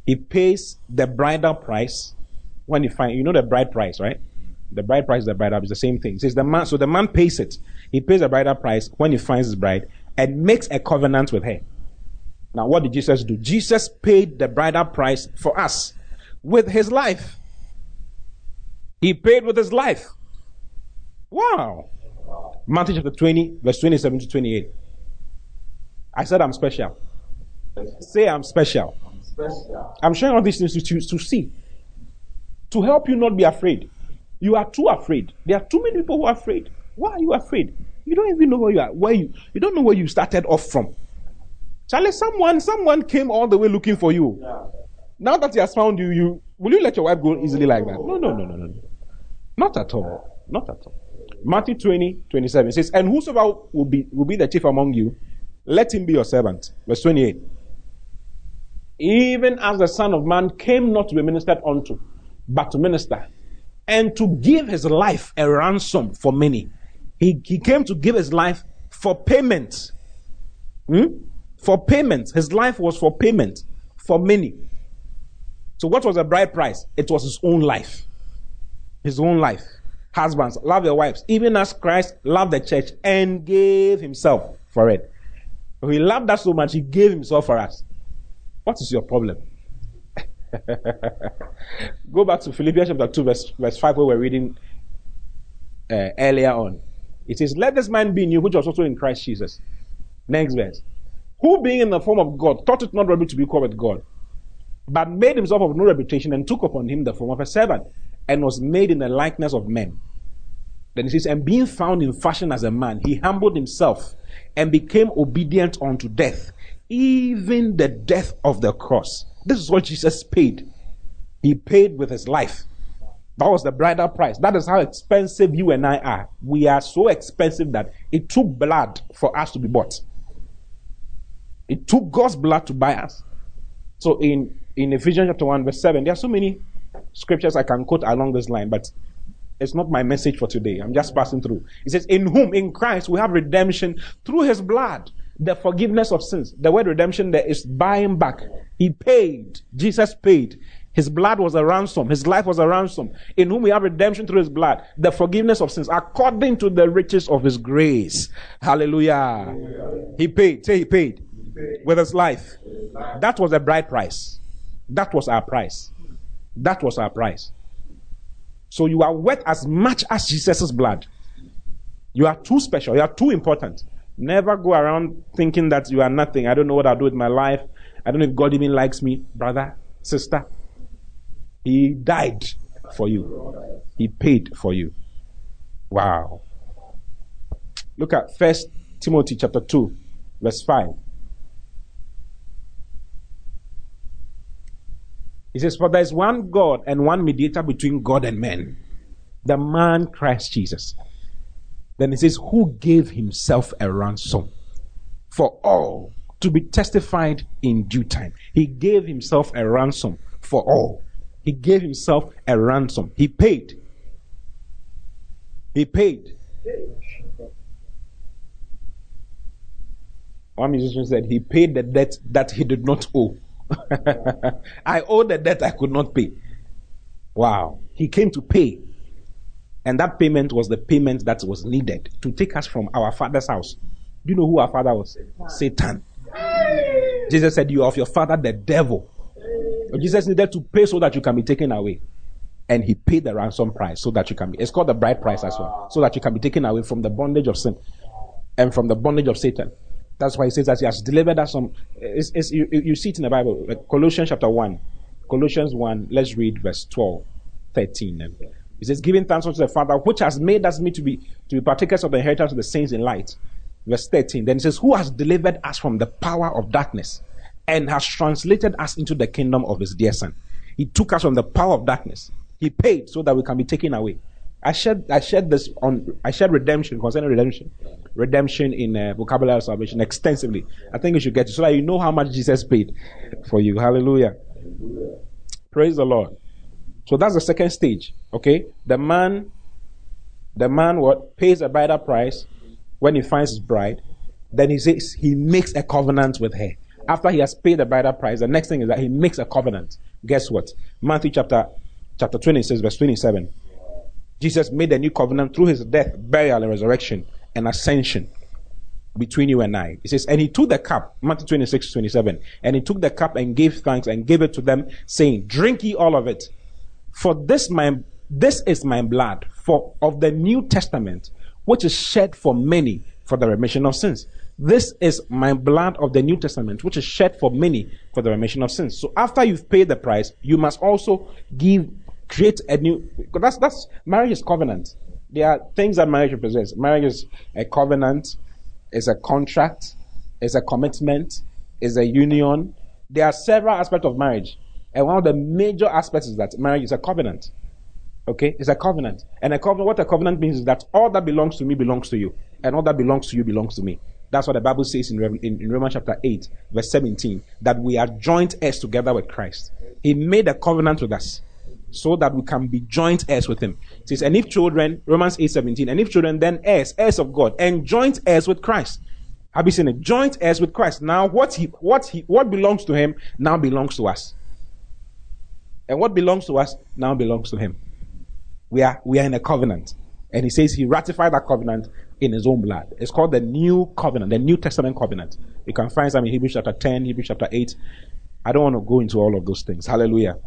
He pays the bridal price when he finds, you know the bride price, right? The bride price, the bride is the same thing. Says the man, so the man pays it. He pays the bridal price when he finds his bride and makes a covenant with her. Now, what did Jesus do? Jesus paid the bridal price for us with his life. He paid with his life. Wow. Matthew chapter 20, verse 27 to 28. I said I'm special. Say I'm special. I'm, special. I'm sharing all these things to, to see. To help you not be afraid. You are too afraid. There are too many people who are afraid. Why are you afraid? You don't even know where you are. Where you you don't know where you started off from. Charlie, someone someone came all the way looking for you. Yeah. Now that he has found you, you will you let your wife go easily like that? No, no, no, no, no. Not at all. Not at all. Matthew 20, 27 says, And whosoever will be will be the chief among you, let him be your servant. Verse 28. Even as the Son of Man came not to be ministered unto, but to minister and to give his life a ransom for many. He, he came to give his life for payment. Hmm? For payment. His life was for payment for many. So, what was the bride price? It was his own life. His own life. Husbands, love your wives, even as Christ loved the church and gave himself for it. He loved us so much, he gave himself for us. What is your problem? Go back to Philippians chapter 2, verse, verse 5, where we're reading uh, earlier on. It says, Let this man be in you, which was also in Christ Jesus. Next verse. Who, being in the form of God, thought it not robbery to be equal with God, but made himself of no reputation, and took upon him the form of a servant, and was made in the likeness of men. Then he says, And being found in fashion as a man, he humbled himself and became obedient unto death, even the death of the cross. This is what Jesus paid. He paid with his life. That was the bridal price. That is how expensive you and I are. We are so expensive that it took blood for us to be bought. It took God's blood to buy us. So in, in Ephesians chapter 1, verse 7, there are so many scriptures I can quote along this line, but it's not my message for today. I'm just passing through. It says, In whom, in Christ, we have redemption through his blood, the forgiveness of sins. The word redemption there is buying back. He paid. Jesus paid. His blood was a ransom. His life was a ransom. In whom we have redemption through his blood, the forgiveness of sins, according to the riches of his grace. Hallelujah. Hallelujah. He paid. Say he paid. he paid. With his life. That was a bride price. That was our price. That was our price. So you are worth as much as Jesus' blood. You are too special. You are too important. Never go around thinking that you are nothing. I don't know what I'll do with my life. I don't know if God even likes me. Brother, sister, He died for you. He paid for you. Wow. Look at First Timothy chapter 2, verse 5. He says, For there is one God and one mediator between God and men, the man Christ Jesus. Then he says, Who gave himself a ransom for all to be testified in due time. He gave himself a ransom for all. He gave himself a ransom. He paid. He paid. One musician said he paid the debt that he did not owe. I owed a debt I could not pay. Wow. He came to pay. And that payment was the payment that was needed to take us from our father's house. Do you know who our father was? Satan. Jesus said, You are of your father, the devil. Jesus needed to pay so that you can be taken away. And he paid the ransom price so that you can be. It's called the bride price as well. So that you can be taken away from the bondage of sin and from the bondage of Satan. That's why he says that he has delivered us some. It's, it's, you, you, see it in the Bible, like Colossians chapter 1. Colossians 1, let's read verse 12, 13. He says, Giving thanks unto the Father, which has made us meet to be, to be partakers of the inheritance of the saints in light. Verse 13. Then he says, Who has delivered us from the power of darkness and has translated us into the kingdom of his dear Son. He took us from the power of darkness. He paid so that we can be taken away. I shared I shared this on I shared redemption concerning redemption, redemption in uh, vocabulary salvation extensively. I think you should get it so that you know how much Jesus paid for you. Hallelujah. Praise the Lord. So that's the second stage. Okay, the man, the man what pays a bridal price when he finds his bride. Then he says he makes a covenant with her. After he has paid the bridal price, the next thing is that he makes a covenant. Guess what? Matthew chapter chapter 26, verse 27. Jesus made a new covenant through his death, burial, and resurrection and ascension between you and I. He says, and he took the cup, Matthew 26, 27, and he took the cup and gave thanks and gave it to them, saying, Drink ye all of it. For this my this is my blood for of the New Testament, which is shed for many for the remission of sins. This is my blood of the New Testament, which is shed for many for the remission of sins. So after you've paid the price, you must also give create a new that's that's marriage is covenant. There are things that marriage represents. Marriage is a covenant is a contract is a commitment is a union. There are several aspects of marriage and one of the major aspects is that marriage is a covenant. Okay? It's a covenant. And a covenant what a covenant means is that all that belongs to me belongs to you and all that belongs to you belongs to me. That's what the bible says in, in, in romans chapter 8 verse 17 that we are joint heirs together with christ. He made a covenant with us so that we can be joint heirs with him. It says, and if children, Romans 8 17, and if children, then heirs, heirs of God, and joint heirs with Christ. Have you seen it? Joint heirs with Christ. Now, what he, what he, what belongs to him now belongs to us. And what belongs to us now belongs to him. We are, we are in a covenant. And he says he ratified that covenant in his own blood. It's called the New Covenant, the New Testament covenant. You can find some in Hebrews chapter 10, Hebrews chapter 8, I don't want to go into all of those things. Hallelujah.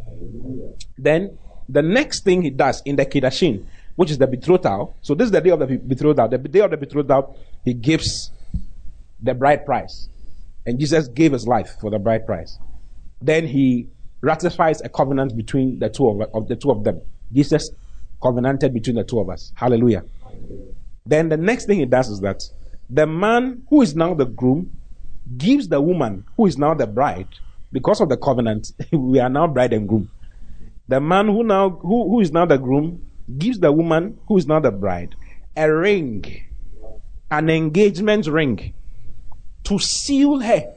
Then the next thing he does in the Kiddushin, which is the betrothal. So this is the day of the betrothal. The day of the betrothal, he gives the bride price. And Jesus gave his life for the bride price. Then he ratifies a covenant between the two of, of the two of them. Jesus covenanted between the two of us. Hallelujah. Then the next thing he does is that the man who is now the groom gives the woman who is now the bride because of the covenant, we are now bride and groom. The man who now who, who is now the groom gives the woman who is now the bride a ring, an engagement ring to seal her.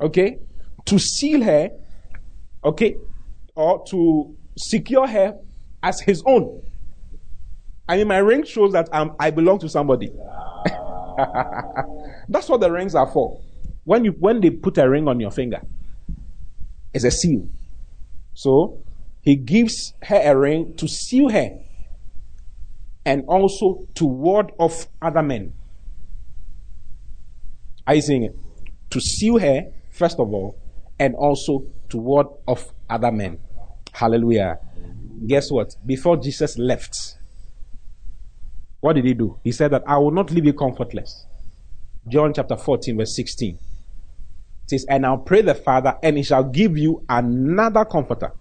Okay? To seal her, okay, or to secure her as his own. I mean, my ring shows that I'm, I belong to somebody. That's what the rings are for. When you when they put a ring on your finger, it's a seal. So he gives her a ring to seal her and also to ward off other men. Are you it? To seal her, first of all, and also to ward off other men. Hallelujah. Guess what? Before Jesus left, what did he do? He said that I will not leave you comfortless. John chapter 14, verse 16. It says, And I'll pray the Father, and he shall give you another comforter,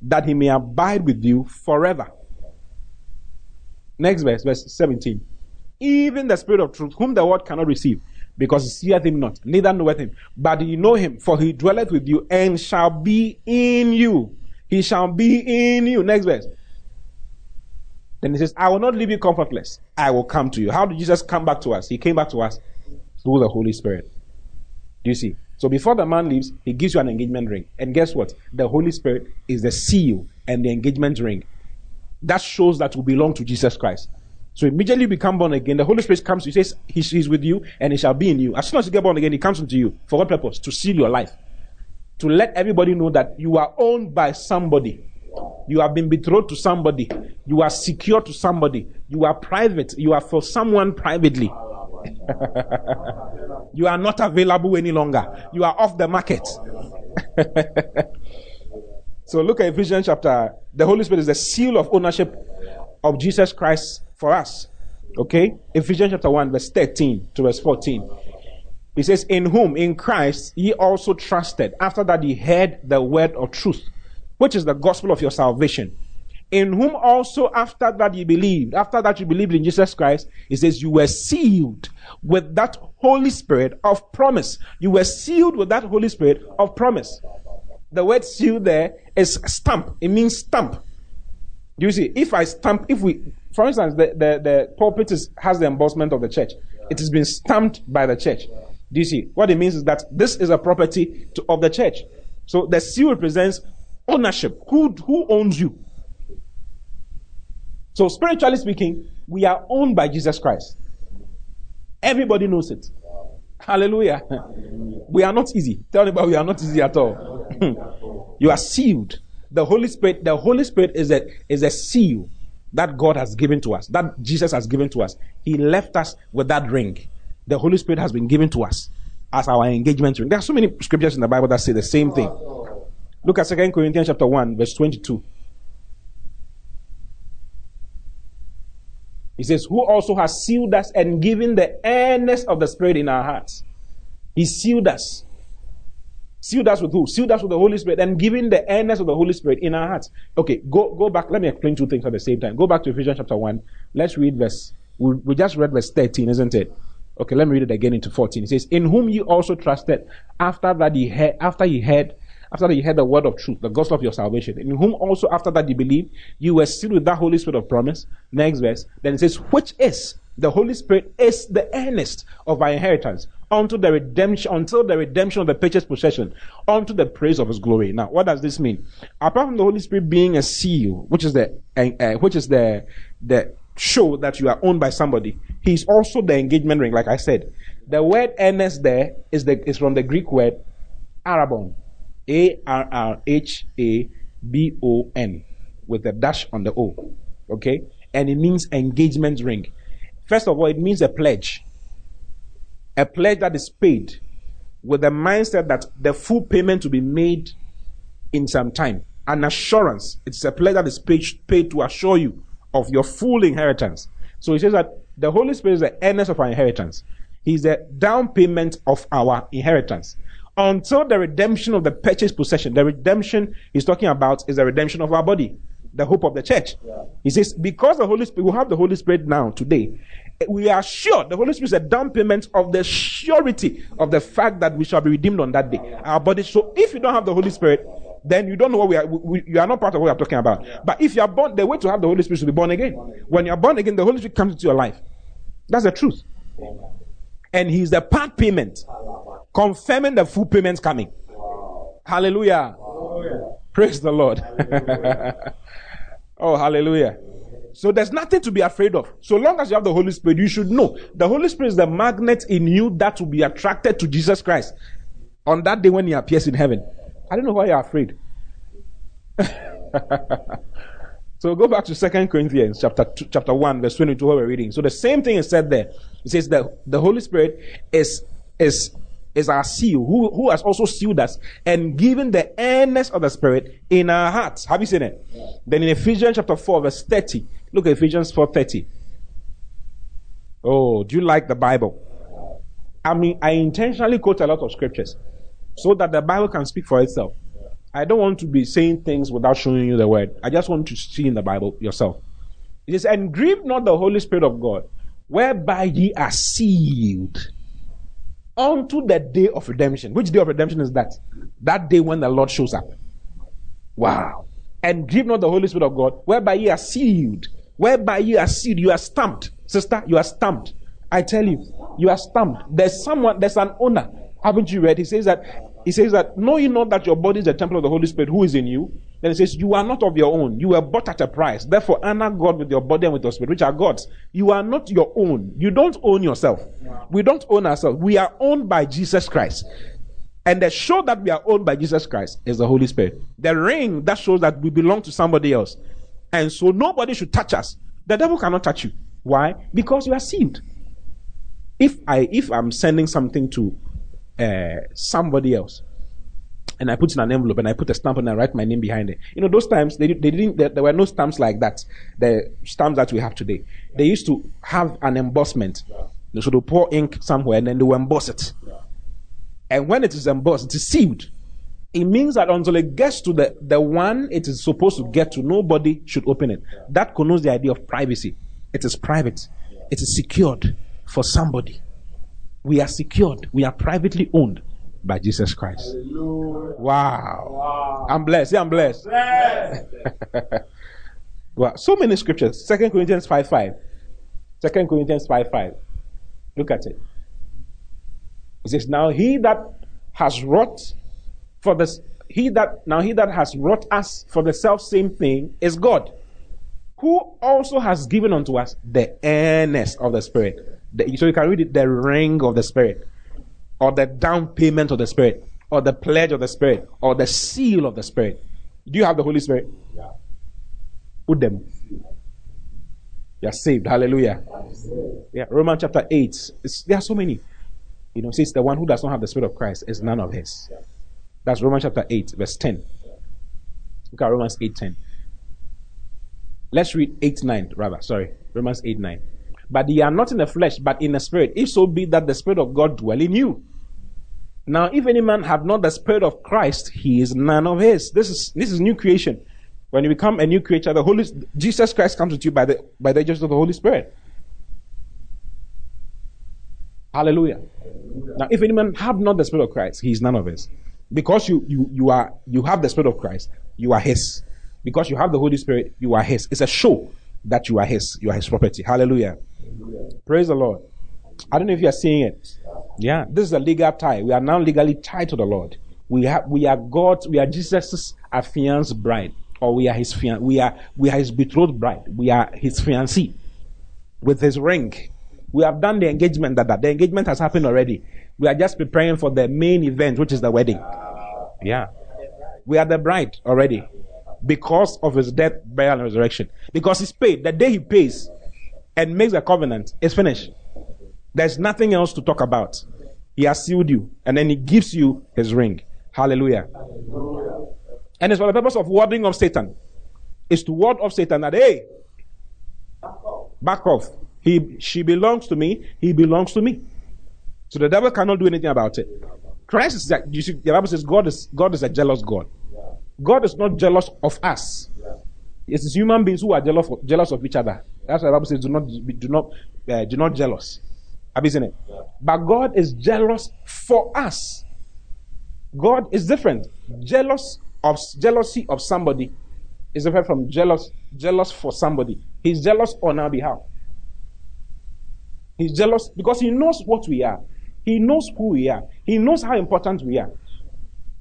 that he may abide with you forever. Next verse, verse 17. Even the Spirit of truth, whom the world cannot receive, because he seeth him not, neither knoweth him. But ye know him, for he dwelleth with you, and shall be in you. He shall be in you. Next verse. Then he says, I will not leave you comfortless. I will come to you. How did Jesus come back to us? He came back to us through the Holy Spirit. Do you see? So before the man leaves, he gives you an engagement ring. And guess what? The Holy Spirit is the seal and the engagement ring. That shows that you belong to Jesus Christ. So immediately you become born again, the Holy Spirit comes He says, He's with you and He shall be in you. As soon as you get born again, He comes into you. For what purpose? To seal your life. To let everybody know that you are owned by somebody. You have been betrothed to somebody. You are secure to somebody. You are private. You are for someone privately. you are not available any longer. You are off the market. so look at Ephesians chapter. The Holy Spirit is the seal of ownership of Jesus Christ for us. Okay? Ephesians chapter 1, verse 13 to verse 14. He says, In whom, in Christ, ye also trusted, after that ye heard the word of truth which is the gospel of your salvation. In whom also, after that you believed, after that you believed in Jesus Christ, it says you were sealed with that Holy Spirit of promise. You were sealed with that Holy Spirit of promise. The word seal there is stamp. It means stamp. Do you see? If I stamp, if we, for instance, the, the, the pulpit is, has the embossment of the church. It has been stamped by the church. Do you see? What it means is that this is a property to, of the church. So the seal represents ownership. Who, who owns you? So, spiritually speaking, we are owned by Jesus Christ. Everybody knows it. Hallelujah. We are not easy. Tell anybody we are not easy at all. you are sealed. The Holy Spirit, the Holy Spirit is a, is a seal that God has given to us, that Jesus has given to us. He left us with that ring. The Holy Spirit has been given to us as our engagement ring. There are so many scriptures in the Bible that say the same thing. Look at 2 Corinthians chapter 1, verse 22. He says, Who also has sealed us and given the earnest of the Spirit in our hearts. He sealed us. Sealed us with who? Sealed us with the Holy Spirit and giving the earnest of the Holy Spirit in our hearts. Okay, go, go back. Let me explain two things at the same time. Go back to Ephesians chapter 1. Let's read verse. We, we just read verse 13, isn't it? Okay, let me read it again into 14. It says, In whom you also trusted after that he had, after he had after that you heard the word of truth, the gospel of your salvation, in whom also after that you believe, you were sealed with that Holy Spirit of promise. Next verse. Then it says, which is the Holy Spirit is the earnest of our inheritance unto the redemption, until the redemption of the purchased possession, unto the praise of His glory. Now, what does this mean? Apart from the Holy Spirit being a seal, which is the, uh, uh, which is the, the show that you are owned by somebody, He's also the engagement ring, like I said. The word earnest there is the, is from the Greek word arrabon, a R R H A B O N with a dash on the O. Okay? And it means engagement ring. First of all, it means a pledge. A pledge that is paid with the mindset that the full payment will be made in some time. An assurance. It's a pledge that is paid, paid to assure you of your full inheritance. So he says that the Holy Spirit is the earnest of our inheritance. He's the down payment of our inheritance until the redemption of the purchased possession. The redemption he's talking about is the redemption of our body, the hope of the church. Yeah. He says, because the Holy Spirit, we have the Holy Spirit now, today, we are sure the Holy Spirit is a down payment of the surety of the fact that we shall be redeemed on that day. Our body. So if you don't have the Holy Spirit, then you don't know what we are. We, you are not part of what we are talking about. But if you are born, the way to have the Holy Spirit is to be born again. When you are born again, the Holy Spirit comes into your life. That's the truth. And He's the part payment, confirming the full payments coming. Hallelujah. Praise the Lord. oh, hallelujah. So there's nothing to be afraid of. So long as you have the Holy Spirit, you should know the Holy Spirit is the magnet in you that will be attracted to Jesus Christ on that day when He appears in heaven. I don't know why you're afraid. so go back to Second Corinthians chapter two, chapter 1, verse 22, what we're reading. So the same thing is said there. It says that the Holy Spirit is is is our seal, who, who has also sealed us and given the earnest of the Spirit in our hearts. Have you seen it? Then in Ephesians chapter 4, verse 30, look at Ephesians 4 30. Oh, do you like the Bible? I mean, I intentionally quote a lot of scriptures so that the Bible can speak for itself. I don't want to be saying things without showing you the word. I just want to see in the Bible yourself. It says, And grieve not the Holy Spirit of God, whereby ye are sealed unto the day of redemption. Which day of redemption is that? That day when the Lord shows up. Wow. And grieve not the Holy Spirit of God, whereby ye are sealed. Whereby ye are sealed. You are stamped. Sister, you are stamped. I tell you, you are stamped. There's someone, there's an owner. Haven't you read? He says that he says that, know you not that your body is the temple of the Holy Spirit who is in you? Then he says, you are not of your own. You were bought at a price. Therefore, honor God with your body and with your spirit, which are God's. You are not your own. You don't own yourself. We don't own ourselves. We are owned by Jesus Christ. And the show that we are owned by Jesus Christ is the Holy Spirit. The ring that shows that we belong to somebody else. And so nobody should touch us. The devil cannot touch you. Why? Because you are sealed. If I if I'm sending something to uh, somebody else. And I put in an envelope and I put a stamp and I write my name behind it. You know, those times they, they didn't, there, there were no stamps like that. The stamps that we have today. They used to have an embossment. So they pour ink somewhere and then they will emboss it. And when it is embossed, it is sealed. It means that until it gets to the, the one it is supposed to get to, nobody should open it. That connotes the idea of privacy. It is private. It is secured for somebody. We are secured. We are privately owned by Jesus Christ. Wow. wow. I'm blessed. Yeah, I'm blessed. blessed. well, so many scriptures. Second Corinthians 5 5. 2 Corinthians 5 5. Look at it. It says, Now he that has wrought for this, he that now he that has wrought us for the self same thing is God, who also has given unto us the earnest of the Spirit. The, so you can read it the ring of the Spirit, or the down payment of the Spirit, or the pledge of the Spirit, or the seal of the Spirit. Do you have the Holy Spirit? Yeah. Put them. You're saved. Hallelujah. Yeah. Romans chapter 8. It's, there are so many. You know, says the one who does not have the Spirit of Christ is none of his. That's Romans chapter 8, verse 10. Look at Romans 8 10. Let's read 8 9, rather. Sorry. Romans 8 9. But ye are not in the flesh, but in the spirit. If so be that the spirit of God dwell in you. Now, if any man have not the spirit of Christ, he is none of his. This is this is new creation. When you become a new creature, the Holy Jesus Christ comes to you by the by the agency of the Holy Spirit. Hallelujah. Now, if any man have not the spirit of Christ, he is none of his. Because you you you are you have the spirit of Christ, you are his. Because you have the Holy Spirit, you are his. It's a show that you are his. You are his property. Hallelujah. Praise the Lord. I don't know if you are seeing it. Yeah, this is a legal tie. We are now legally tied to the Lord. We have, we are God. We are Jesus' affianced bride, or we are his fian- We are we are his betrothed bride. We are his fiancée with his ring. We have done the engagement. That, that the engagement has happened already. We are just preparing for the main event, which is the wedding. Yeah, we are the bride already because of his death, burial, and resurrection. Because he's paid. The day he pays, and makes a covenant, it's finished. There's nothing else to talk about. He has sealed you, and then he gives you his ring. Hallelujah. Hallelujah. And it's for the purpose of warding off Satan. It's to ward off Satan that, hey, back off. He, she belongs to me. He belongs to me. So the devil cannot do anything about it. Christ is that, you see, the Bible says God is, God is a jealous God. God is not jealous of us. It's human beings who are jealous of, jealous of each other. That's why the Bible says, "Do not, do not, uh, do not jealous." Seen it? Yeah. But God is jealous for us. God is different. Jealous of jealousy of somebody is different from jealous jealous for somebody. He's jealous on our behalf. He's jealous because he knows what we are. He knows who we are. He knows how important we are.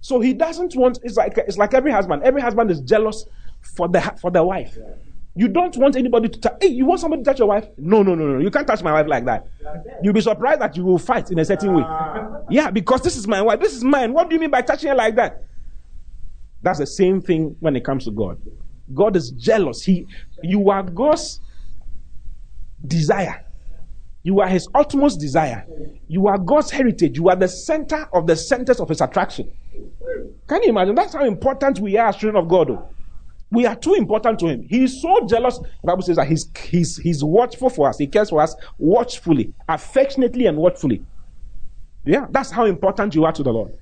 So he doesn't want. It's like it's like every husband. Every husband is jealous for the for the wife. You don't want anybody to touch. Hey, you want somebody to touch your wife? No, no, no, no. You can't touch my wife like that. You'll be surprised that you will fight in a certain way. Yeah, because this is my wife. This is mine. What do you mean by touching her like that? That's the same thing when it comes to God. God is jealous. He, you are God's desire. You are His utmost desire. You are God's heritage. You are the center of the centers of His attraction. Can you imagine? That's how important we are as children of God. We are too important to Him. He is so jealous. The Bible says that He's, he's, he's watchful for us. He cares for us watchfully, affectionately, and watchfully. Yeah, that's how important you are to the Lord.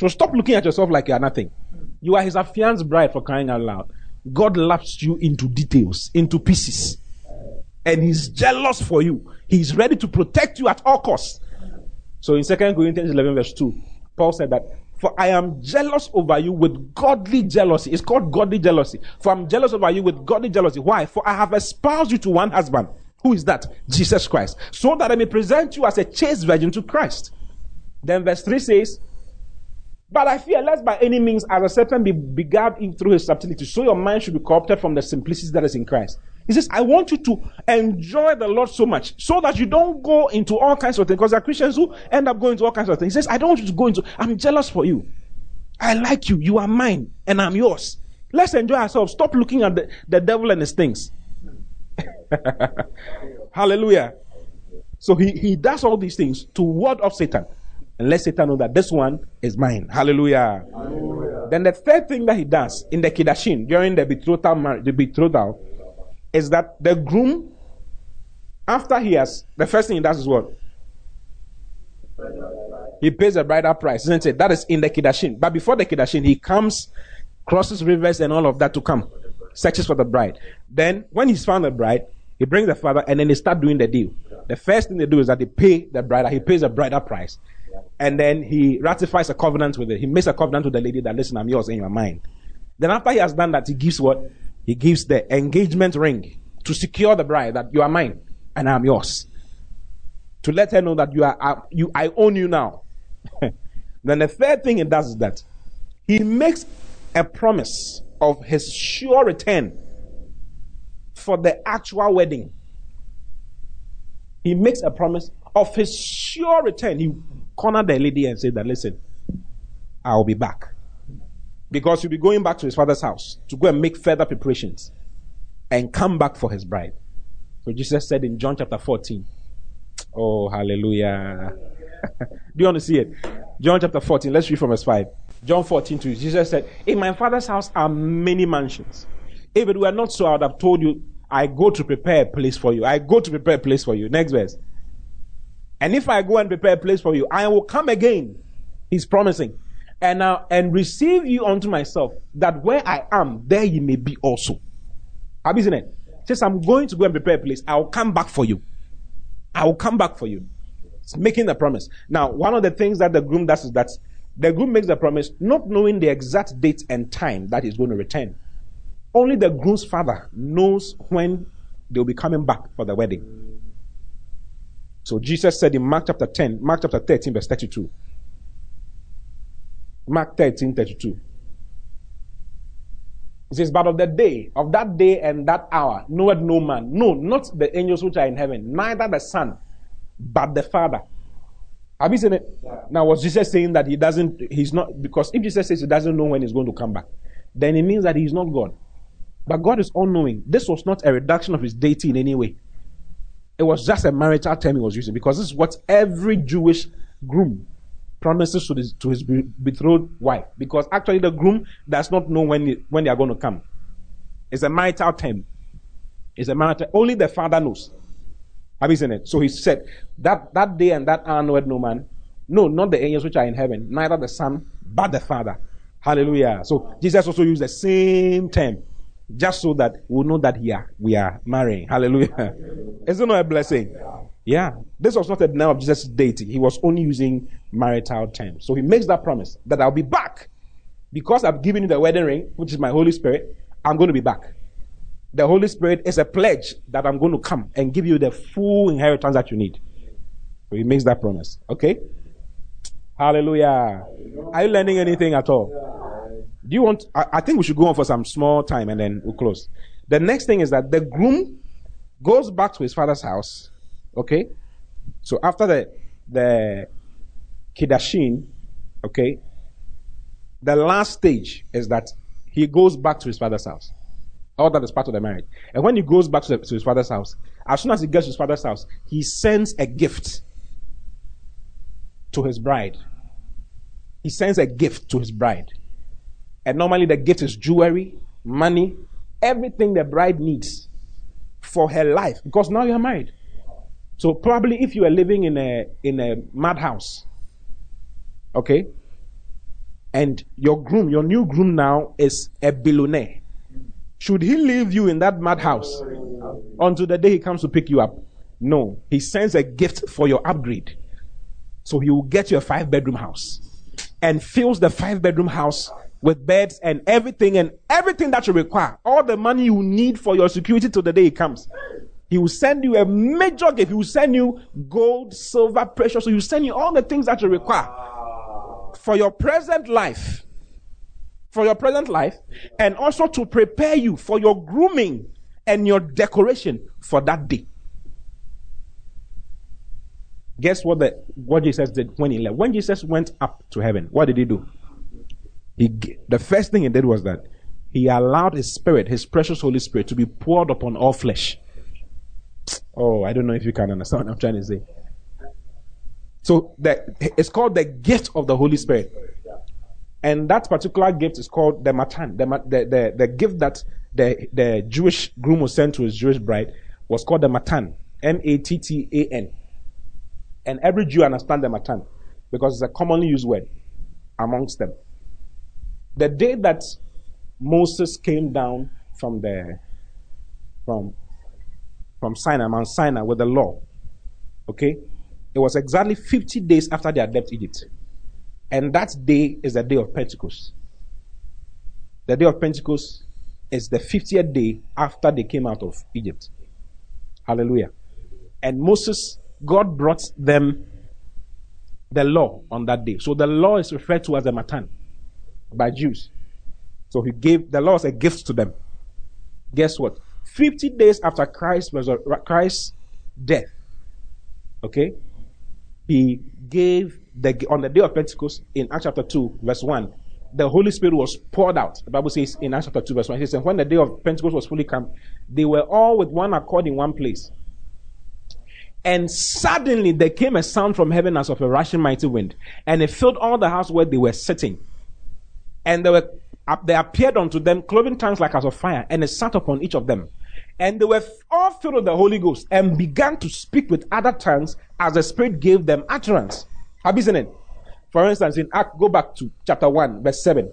So stop looking at yourself like you are nothing. You are his affianced bride for crying out loud. God laps you into details, into pieces. And he's jealous for you. He's ready to protect you at all costs. So in 2 Corinthians 11 verse 2, Paul said that, for I am jealous over you with godly jealousy. It's called godly jealousy. For I'm jealous over you with godly jealousy. Why? For I have espoused you to one husband. Who is that? Jesus Christ. So that I may present you as a chaste virgin to Christ. Then verse 3 says, but I fear lest by any means as a serpent be beguiled in through his subtlety, so your mind should be corrupted from the simplicity that is in Christ. He says, I want you to enjoy the Lord so much so that you don't go into all kinds of things. Because there are Christians who end up going into all kinds of things. He says, I don't want you to go into, I'm jealous for you. I like you. You are mine and I'm yours. Let's enjoy ourselves. Stop looking at the, the devil and his things. Hallelujah. So he, he does all these things to ward off Satan and let Satan know that this one is mine. Hallelujah. Hallelujah. Then the third thing that he does in the Kiddushin during the betrothal, marriage, the betrothal is that the groom, after he has, the first thing he does is what? He pays a bridal price, isn't it? That is in the Kiddushin. But before the Kiddushin, he comes, crosses rivers and all of that to come, searches for the bride. Then, when he's found the bride, he brings the father and then they start doing the deal. The first thing they do is that they pay the bride, he pays a bridal price. And then he ratifies a covenant with it. He makes a covenant with the lady that, listen, I'm yours and you're mine. Then after he has done that, he gives what? He gives the engagement ring to secure the bride that you are mine and I'm yours. To let her know that you are, uh, you, I own you now. then the third thing he does is that he makes a promise of his sure return for the actual wedding. He makes a promise of his sure return. He cornered the lady and said that, listen, I'll be back. Because he'll be going back to his father's house to go and make further preparations and come back for his bride. So Jesus said in John chapter 14, Oh, hallelujah. Do you want to see it? John chapter 14, let's read from verse 5. John 14 2, Jesus said, In my father's house are many mansions. If it were not so, I would have told you, I go to prepare a place for you. I go to prepare a place for you. Next verse. And if I go and prepare a place for you, I will come again. He's promising. And now, and receive you unto myself, that where I am, there you may be also. Have you it? Says, I'm going to go and prepare a place. I will come back for you. I will come back for you. It's making the promise. Now, one of the things that the groom does is that the groom makes the promise not knowing the exact date and time that he's going to return. Only the groom's father knows when they'll be coming back for the wedding. So Jesus said in Mark chapter 10, Mark chapter 13, verse 32. Mark 13, 32. He says, But of the day, of that day and that hour, knoweth no man, no, not the angels which are in heaven, neither the Son, but the Father. Have you seen it? Yeah. Now, was Jesus saying that he doesn't, he's not, because if Jesus says he doesn't know when he's going to come back, then it means that he's not God. But God is all knowing. This was not a reduction of his deity in any way. It was just a marital term he was using because this is what every Jewish groom promises to to his betrothed wife. Because actually, the groom does not know when, he, when they are going to come. It's a marital term. It's a marital. Only the father knows. Have you seen it? So he said that that day and that hour knoweth no man. No, not the angels which are in heaven, neither the son, but the father. Hallelujah. So Jesus also used the same term just so that we know that here we are marrying. Hallelujah. Is it a blessing? Yeah. This was not a denial of Jesus' deity. He was only using marital terms. So he makes that promise that I'll be back because I've given you the wedding ring, which is my Holy Spirit, I'm going to be back. The Holy Spirit is a pledge that I'm going to come and give you the full inheritance that you need. So he makes that promise. Okay? Hallelujah. Are you learning anything at all? Do you want, I, I think we should go on for some small time and then we'll close. The next thing is that the groom goes back to his father's house. Okay? So after the, the Kiddushin, okay, the last stage is that he goes back to his father's house. All that is part of the marriage. And when he goes back to, the, to his father's house, as soon as he gets to his father's house, he sends a gift to his bride. He sends a gift to his bride. And normally the gift is jewelry, money, everything the bride needs for her life because now you're married. So probably if you are living in a in a madhouse, okay, and your groom, your new groom now is a billionaire. Should he leave you in that madhouse until the day he comes to pick you up? No, he sends a gift for your upgrade. So he will get you a five bedroom house and fills the five bedroom house with beds and everything and everything that you require. All the money you need for your security till the day he comes. He will send you a major gift. He will send you gold, silver, precious. So he will send you all the things that you require for your present life. For your present life. And also to prepare you for your grooming and your decoration for that day. Guess what the what Jesus did when he left? When Jesus went up to heaven, what did he do? He the first thing he did was that he allowed his spirit, his precious Holy Spirit, to be poured upon all flesh. Oh, I don't know if you can understand what I'm trying to say. So it's called the gift of the Holy Spirit. And that particular gift is called the mattan. The, the, the, the gift that the, the Jewish groom was sent to his Jewish bride was called the mattan. M-A-T-T-A-N. And every Jew understands the mattan because it's a commonly used word amongst them. The day that Moses came down from the from from Sinai, Mount Sinai, with the law, okay, it was exactly 50 days after they had left Egypt. And that day is the day of Pentecost. The day of Pentecost is the 50th day after they came out of Egypt. Hallelujah. And Moses, God brought them the law on that day. So the law is referred to as the Mattan by Jews. So he gave the law as a gift to them. Guess what? 50 days after Christ was Christ's death, okay, he gave the on the day of Pentecost in Acts chapter 2, verse 1, the Holy Spirit was poured out. The Bible says in Acts chapter 2, verse 1, he says, when the day of Pentecost was fully come, they were all with one accord in one place. And suddenly there came a sound from heaven as of a rushing mighty wind, and it filled all the house where they were sitting. And there were there appeared unto them cloven tongues like as of fire, and it sat upon each of them. And they were all filled with the Holy Ghost and began to speak with other tongues as the Spirit gave them utterance. Have you seen it? For instance, in Act, go back to chapter 1, verse 7.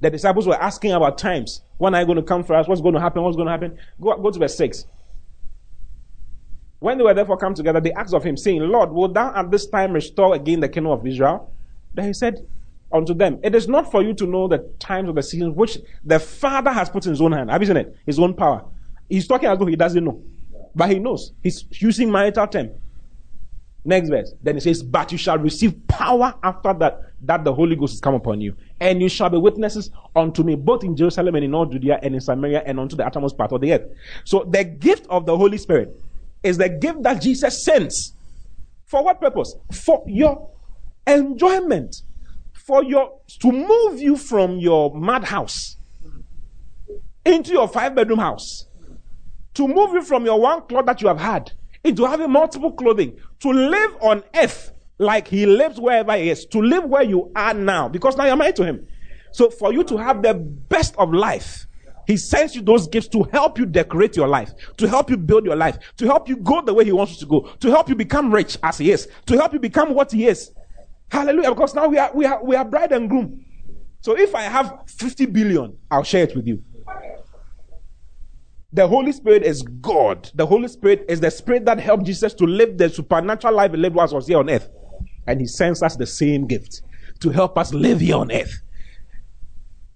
The disciples were asking about times. When are you going to come for us? What's going to happen? What's going to happen? Go, go to verse 6. When they were therefore come together, they asked of him, saying, Lord, will thou at this time restore again the kingdom of Israel? Then he said unto them, It is not for you to know the times of the seasons which the Father has put in his own hand. Have you seen it? His own power. He's talking as though he doesn't know. But he knows. He's using marital term. Next verse. Then it says, But you shall receive power after that, that the Holy Ghost is come upon you. And you shall be witnesses unto me, both in Jerusalem and in all Judea and in Samaria and unto the uttermost part of the earth. So the gift of the Holy Spirit is the gift that Jesus sends. For what purpose? For your enjoyment. For your, to move you from your madhouse into your five bedroom house to move you from your one cloth that you have had into having multiple clothing, to live on earth like he lives wherever he is, to live where you are now, because now you're married to him. So for you to have the best of life, he sends you those gifts to help you decorate your life, to help you build your life, to help you go the way he wants you to go, to help you become rich as he is, to help you become what he is. Hallelujah. Because now we are, we are, we are bride and groom. So if I have 50 billion, I'll share it with you. The Holy Spirit is God. The Holy Spirit is the Spirit that helped Jesus to live the supernatural life he lived while he was here on earth. And he sends us the same gift to help us live here on earth.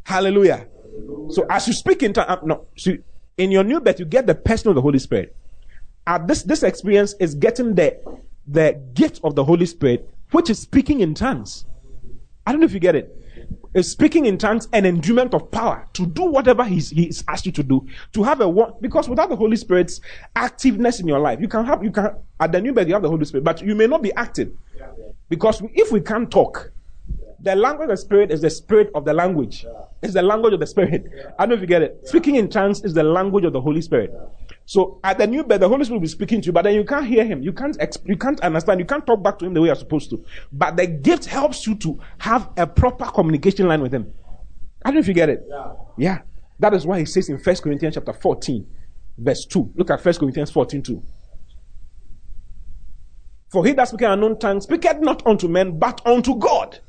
Hallelujah. So as you speak in tongues, uh, no, so in your new birth, you get the person of the Holy Spirit. Uh, this this experience is getting the the gift of the Holy Spirit, which is speaking in tongues. I don't know if you get it. It's speaking in tongues and endowment of power to do whatever he's, he's asked you to do. To have a one, because without the Holy Spirit's activeness in your life, you can have, you can, at the new birth, you have the Holy Spirit, but you may not be active. Because if we can't talk, the language of the Spirit is the spirit of the language. It's the language of the Spirit. I don't know if you get it. Speaking in tongues is the language of the Holy Spirit. So at the new birth, the Holy Spirit will be speaking to you, but then you can't hear him. You can't exp- you can't understand. You can't talk back to him the way you're supposed to. But the gift helps you to have a proper communication line with him. I don't know if you get it. Yeah. yeah. That is why he says in First Corinthians chapter 14, verse 2. Look at First Corinthians 14, 2. For he that speaketh unknown tongue speaketh not unto men, but unto God.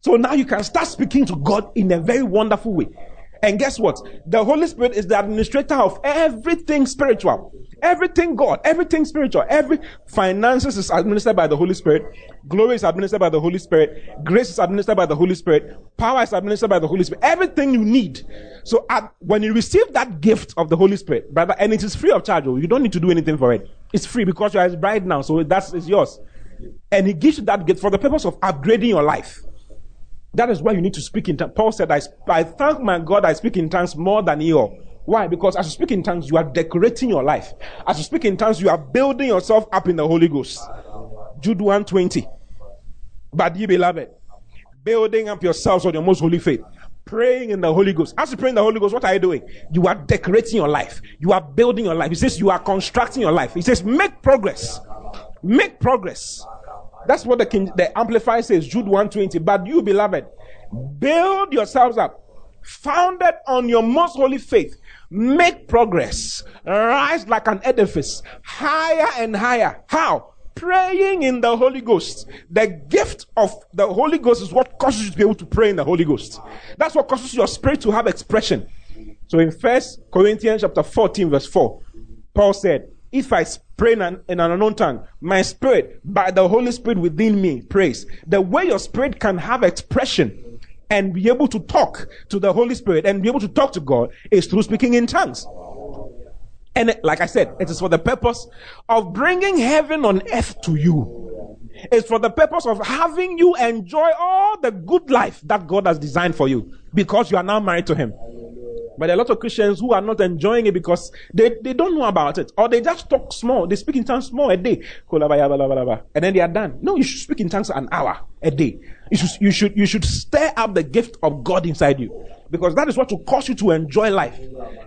So now you can start speaking to God in a very wonderful way. And guess what? The Holy Spirit is the administrator of everything spiritual. Everything God, everything spiritual, every finances is administered by the Holy Spirit. Glory is administered by the Holy Spirit. Grace is administered by the Holy Spirit. Power is administered by the Holy Spirit. Everything you need. So at, when you receive that gift of the Holy Spirit, brother, and it is free of charge, oh, you don't need to do anything for it. It's free because you are his bride now, so that's yours. And he gives you that gift for the purpose of upgrading your life. That is why you need to speak in tongues. Paul said, I, I thank my God I speak in tongues more than you. Why? Because as you speak in tongues, you are decorating your life. As you speak in tongues, you are building yourself up in the Holy Ghost. Jude 120. But ye beloved, building up yourselves on your most holy faith, praying in the Holy Ghost. As you pray in the Holy Ghost, what are you doing? You are decorating your life. You are building your life. He says you are constructing your life. He says make progress. Make progress. That's what the King, the Amplified says, Jude 120. But you, beloved, build yourselves up, founded on your most holy faith. Make progress. Rise like an edifice, higher and higher. How? Praying in the Holy Ghost. The gift of the Holy Ghost is what causes you to be able to pray in the Holy Ghost. That's what causes your spirit to have expression. So in First Corinthians chapter 14, verse 4, Paul said, if I pray in an, in an unknown tongue, my spirit, by the Holy Spirit within me, prays. The way your spirit can have expression and be able to talk to the Holy Spirit and be able to talk to God is through speaking in tongues. And like I said, it is for the purpose of bringing heaven on earth to you. It's for the purpose of having you enjoy all the good life that God has designed for you because you are now married to Him. But there are a lot of Christians who are not enjoying it because they, they don't know about it. Or they just talk small. They speak in tongues small a day. And then they are done. No, you should speak in tongues an hour a day. You should, you should, you should stir up the gift of God inside you. Because that is what will cause you to enjoy life.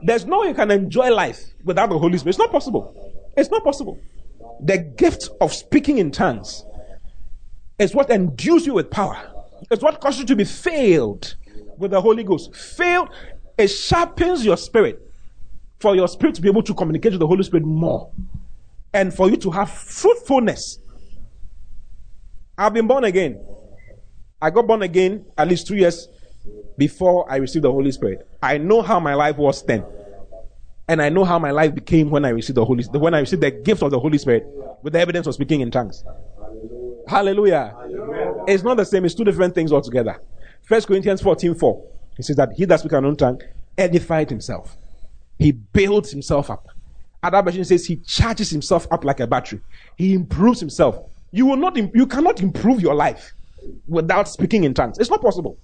There's no way you can enjoy life without the Holy Spirit. It's not possible. It's not possible. The gift of speaking in tongues is what endues you with power. It's what causes you to be filled with the Holy Ghost. Filled it sharpens your spirit for your spirit to be able to communicate with the Holy Spirit more and for you to have fruitfulness. I've been born again. I got born again at least two years before I received the Holy Spirit. I know how my life was then. And I know how my life became when I received the Holy when I received the gift of the Holy Spirit with the evidence of speaking in tongues. Hallelujah. Hallelujah. It's not the same, it's two different things altogether. First Corinthians 14 4. He says that he that speaks an unknown tongue edified himself. He builds himself up. Other version says he charges himself up like a battery. He improves himself. You will not, you cannot improve your life without speaking in tongues. It's not possible.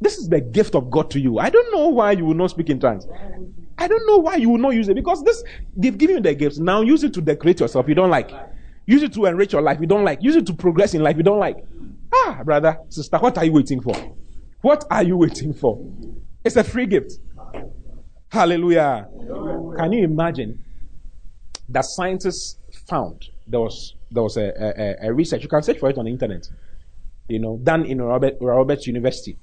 This is the gift of God to you. I don't know why you will not speak in tongues. I don't know why you will not use it because this they've given you the gifts. Now use it to decorate yourself. You don't like. Use it to enrich your life. You don't like. Use it to progress in life. You don't like. Ah, brother, sister, what are you waiting for? What are you waiting for? It's a free gift. Hallelujah. Can you imagine that scientists found there was there was a, a, a, research you can search for it on the internet, you know, done in Robert, Roberts University,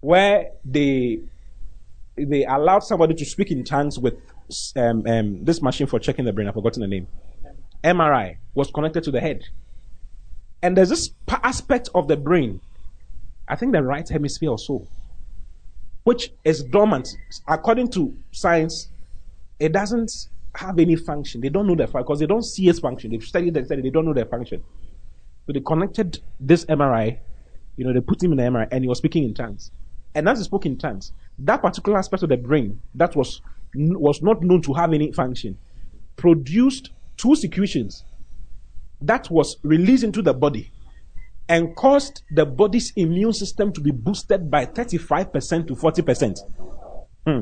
where they they allowed somebody to speak in tongues with um, um, this machine for checking the brain. I've forgotten the name. MRI was connected to the head, and there's this aspect of the brain I think the right hemisphere or so, which is dormant. According to science, it doesn't have any function. They don't know their function because they don't see its function. They've studied and studied, they don't know their function. So they connected this MRI, you know, they put him in the MRI and he was speaking in tongues. And as he spoke in tongues, that particular aspect of the brain that was was not known to have any function produced two secretions that was released into the body and caused the body's immune system to be boosted by 35% to 40%. Hmm.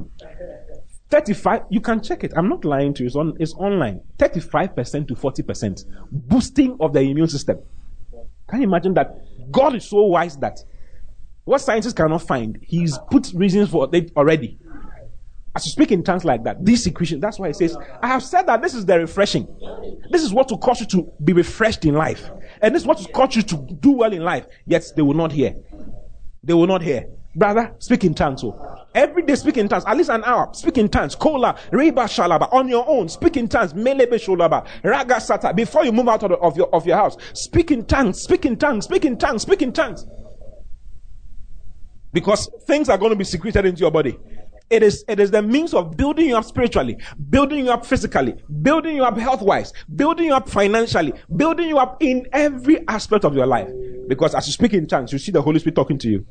35 you can check it. I'm not lying to you. It's, on, it's online. 35% to 40% boosting of the immune system. Can you imagine that? God is so wise that what scientists cannot find he's put reasons for it already as you speak in tongues like that this secretion that's why he says i have said that this is the refreshing this is what will cause you to be refreshed in life and this is what will cause you to do well in life yet they will not hear they will not hear Brother, speak in tongues. Oh. Every day speak in tongues, at least an hour. Speak in tongues. Kola, Reba Shalaba, on your own. Speak in tongues. Melebe Sholaba, Raga Sata. Before you move out of, the, of, your, of your house, speak in tongues, speak in tongues, speak in tongues, speak in tongues. Because things are going to be secreted into your body. It is, it is the means of building you up spiritually, building you up physically, building you up health wise, building you up financially, building you up in every aspect of your life. Because as you speak in tongues, you see the Holy Spirit talking to you.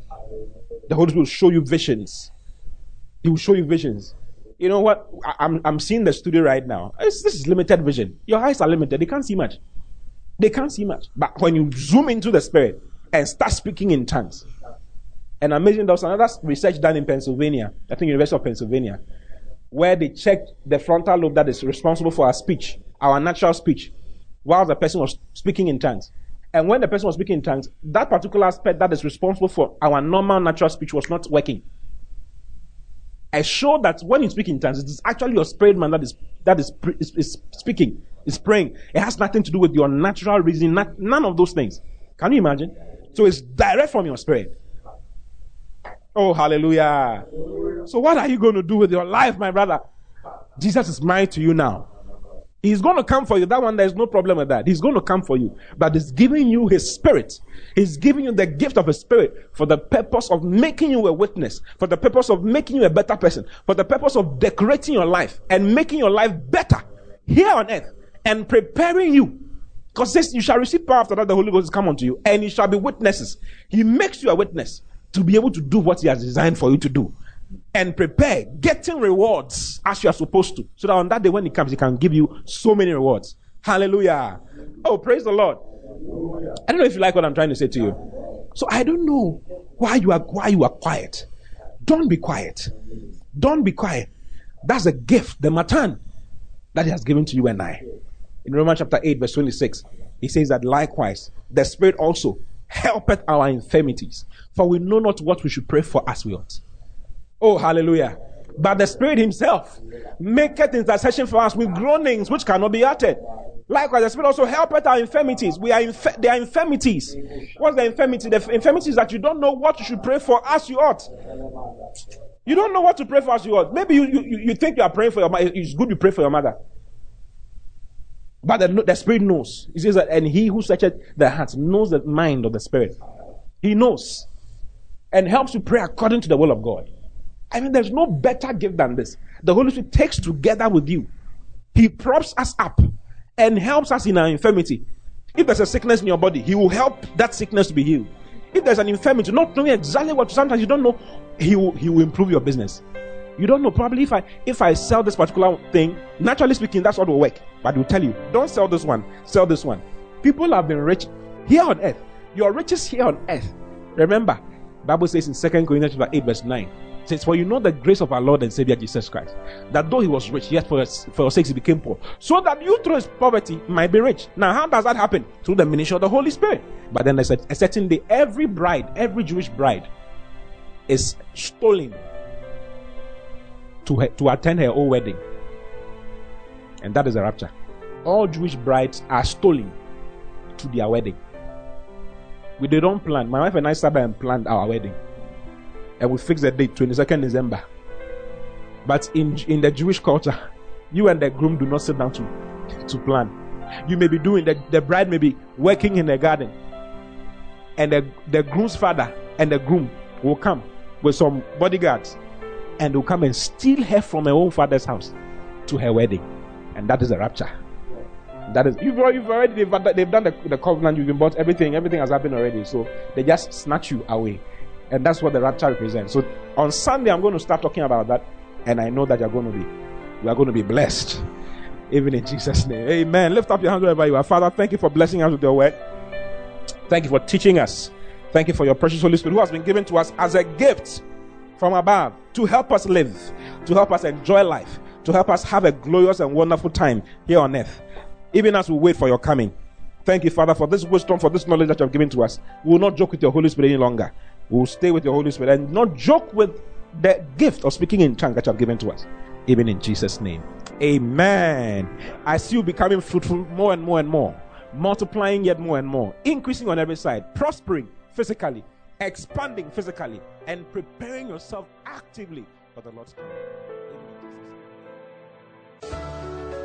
The Holy Spirit will show you visions. He will show you visions. You know what? I, am I'm, I'm seeing the studio right now. It's, this is limited vision. Your eyes are limited. They can't see much. They can't see much. But when you zoom into the spirit and start speaking in tongues, and amazing, there was another research done in Pennsylvania, I think University of Pennsylvania, where they checked the frontal lobe that is responsible for our speech, our natural speech, while the person was speaking in tongues. And when the person was speaking in tongues, that particular aspect that is responsible for our normal natural speech was not working. I showed that when you speak in tongues, it is actually your spirit man that is that is, is, is speaking, is praying. It has nothing to do with your natural reason, not, none of those things. Can you imagine? So it's direct from your spirit. Oh, hallelujah. So what are you going to do with your life, my brother? Jesus is mine to you now. He's going to come for you. That one, there's no problem with that. He's going to come for you. But he's giving you his spirit. He's giving you the gift of his spirit for the purpose of making you a witness, for the purpose of making you a better person, for the purpose of decorating your life and making your life better here on earth and preparing you. Because says you shall receive power after that the Holy Ghost is come unto you, and you shall be witnesses. He makes you a witness to be able to do what he has designed for you to do and prepare, getting rewards as you are supposed to. So that on that day when he comes, he can give you so many rewards. Hallelujah. Oh, praise the Lord. I don't know if you like what I'm trying to say to you. So I don't know why you are why you are quiet. Don't be quiet. Don't be quiet. That's a gift, the mattan that he has given to you and I. In Romans chapter 8, verse 26, he says that likewise, the Spirit also helpeth our infirmities, for we know not what we should pray for as we ought. Oh, hallelujah. But the Spirit Himself maketh intercession for us with groanings which cannot be uttered. Likewise, the Spirit also helpeth our infirmities. We are inf- they are infirmities. What's the infirmity? The infirmity is that you don't know what you should pray for as you ought. You don't know what to pray for as you ought. Maybe you, you, you think you are praying for your mother. It's good you pray for your mother. But the, the Spirit knows. He says that, and he who searches the heart knows the mind of the Spirit. He knows. And helps you pray according to the will of God. I mean, there's no better gift than this. The Holy Spirit takes together with you. He props us up and helps us in our infirmity. If there's a sickness in your body, He will help that sickness to be healed. If there's an infirmity, not knowing exactly what, sometimes you don't know, He will, he will improve your business. You don't know. Probably if I if I sell this particular thing, naturally speaking, that's what will work. But He'll tell you, don't sell this one, sell this one. People have been rich here on earth. Your riches here on earth. Remember, Bible says in Second Corinthians chapter 8, verse 9 says, For you know the grace of our Lord and Savior Jesus Christ, that though he was rich, yet for, for your sakes he became poor, so that you through his poverty might be rich. Now, how does that happen? Through the ministry of the Holy Spirit. But then there's a, a certain day, every bride, every Jewish bride is stolen to, her, to attend her own wedding. And that is a rapture. All Jewish brides are stolen to their wedding. We they don't plan. My wife and I sat by and planned our wedding and we fixed the date 22nd December. But in in the Jewish culture, you and the groom do not sit down to to plan. You may be doing the, the bride may be working in the garden, and the, the groom's father and the groom will come with some bodyguards and will come and steal her from her own father's house to her wedding. And that is a rapture. That is you've already, you've already they've, they've done the, the covenant, you've been bought everything, everything has happened already. So they just snatch you away And that's what the rapture represents. So on Sunday, I'm going to start talking about that. And I know that you're going to be, we are going to be blessed. Even in Jesus' name. Amen. Lift up your hands wherever you are. Father, thank you for blessing us with your word. Thank you for teaching us. Thank you for your precious Holy Spirit who has been given to us as a gift from above to help us live, to help us enjoy life, to help us have a glorious and wonderful time here on earth, even as we wait for your coming. Thank you, Father, for this wisdom, for this knowledge that you have given to us. We will not joke with your Holy Spirit any longer. We will stay with your Holy Spirit and not joke with the gift of speaking in tongues that you have given to us. Even in Jesus' name. Amen. I see you becoming fruitful more and more and more, multiplying yet more and more, increasing on every side, prospering physically, expanding physically, and preparing yourself actively for the Lord's coming.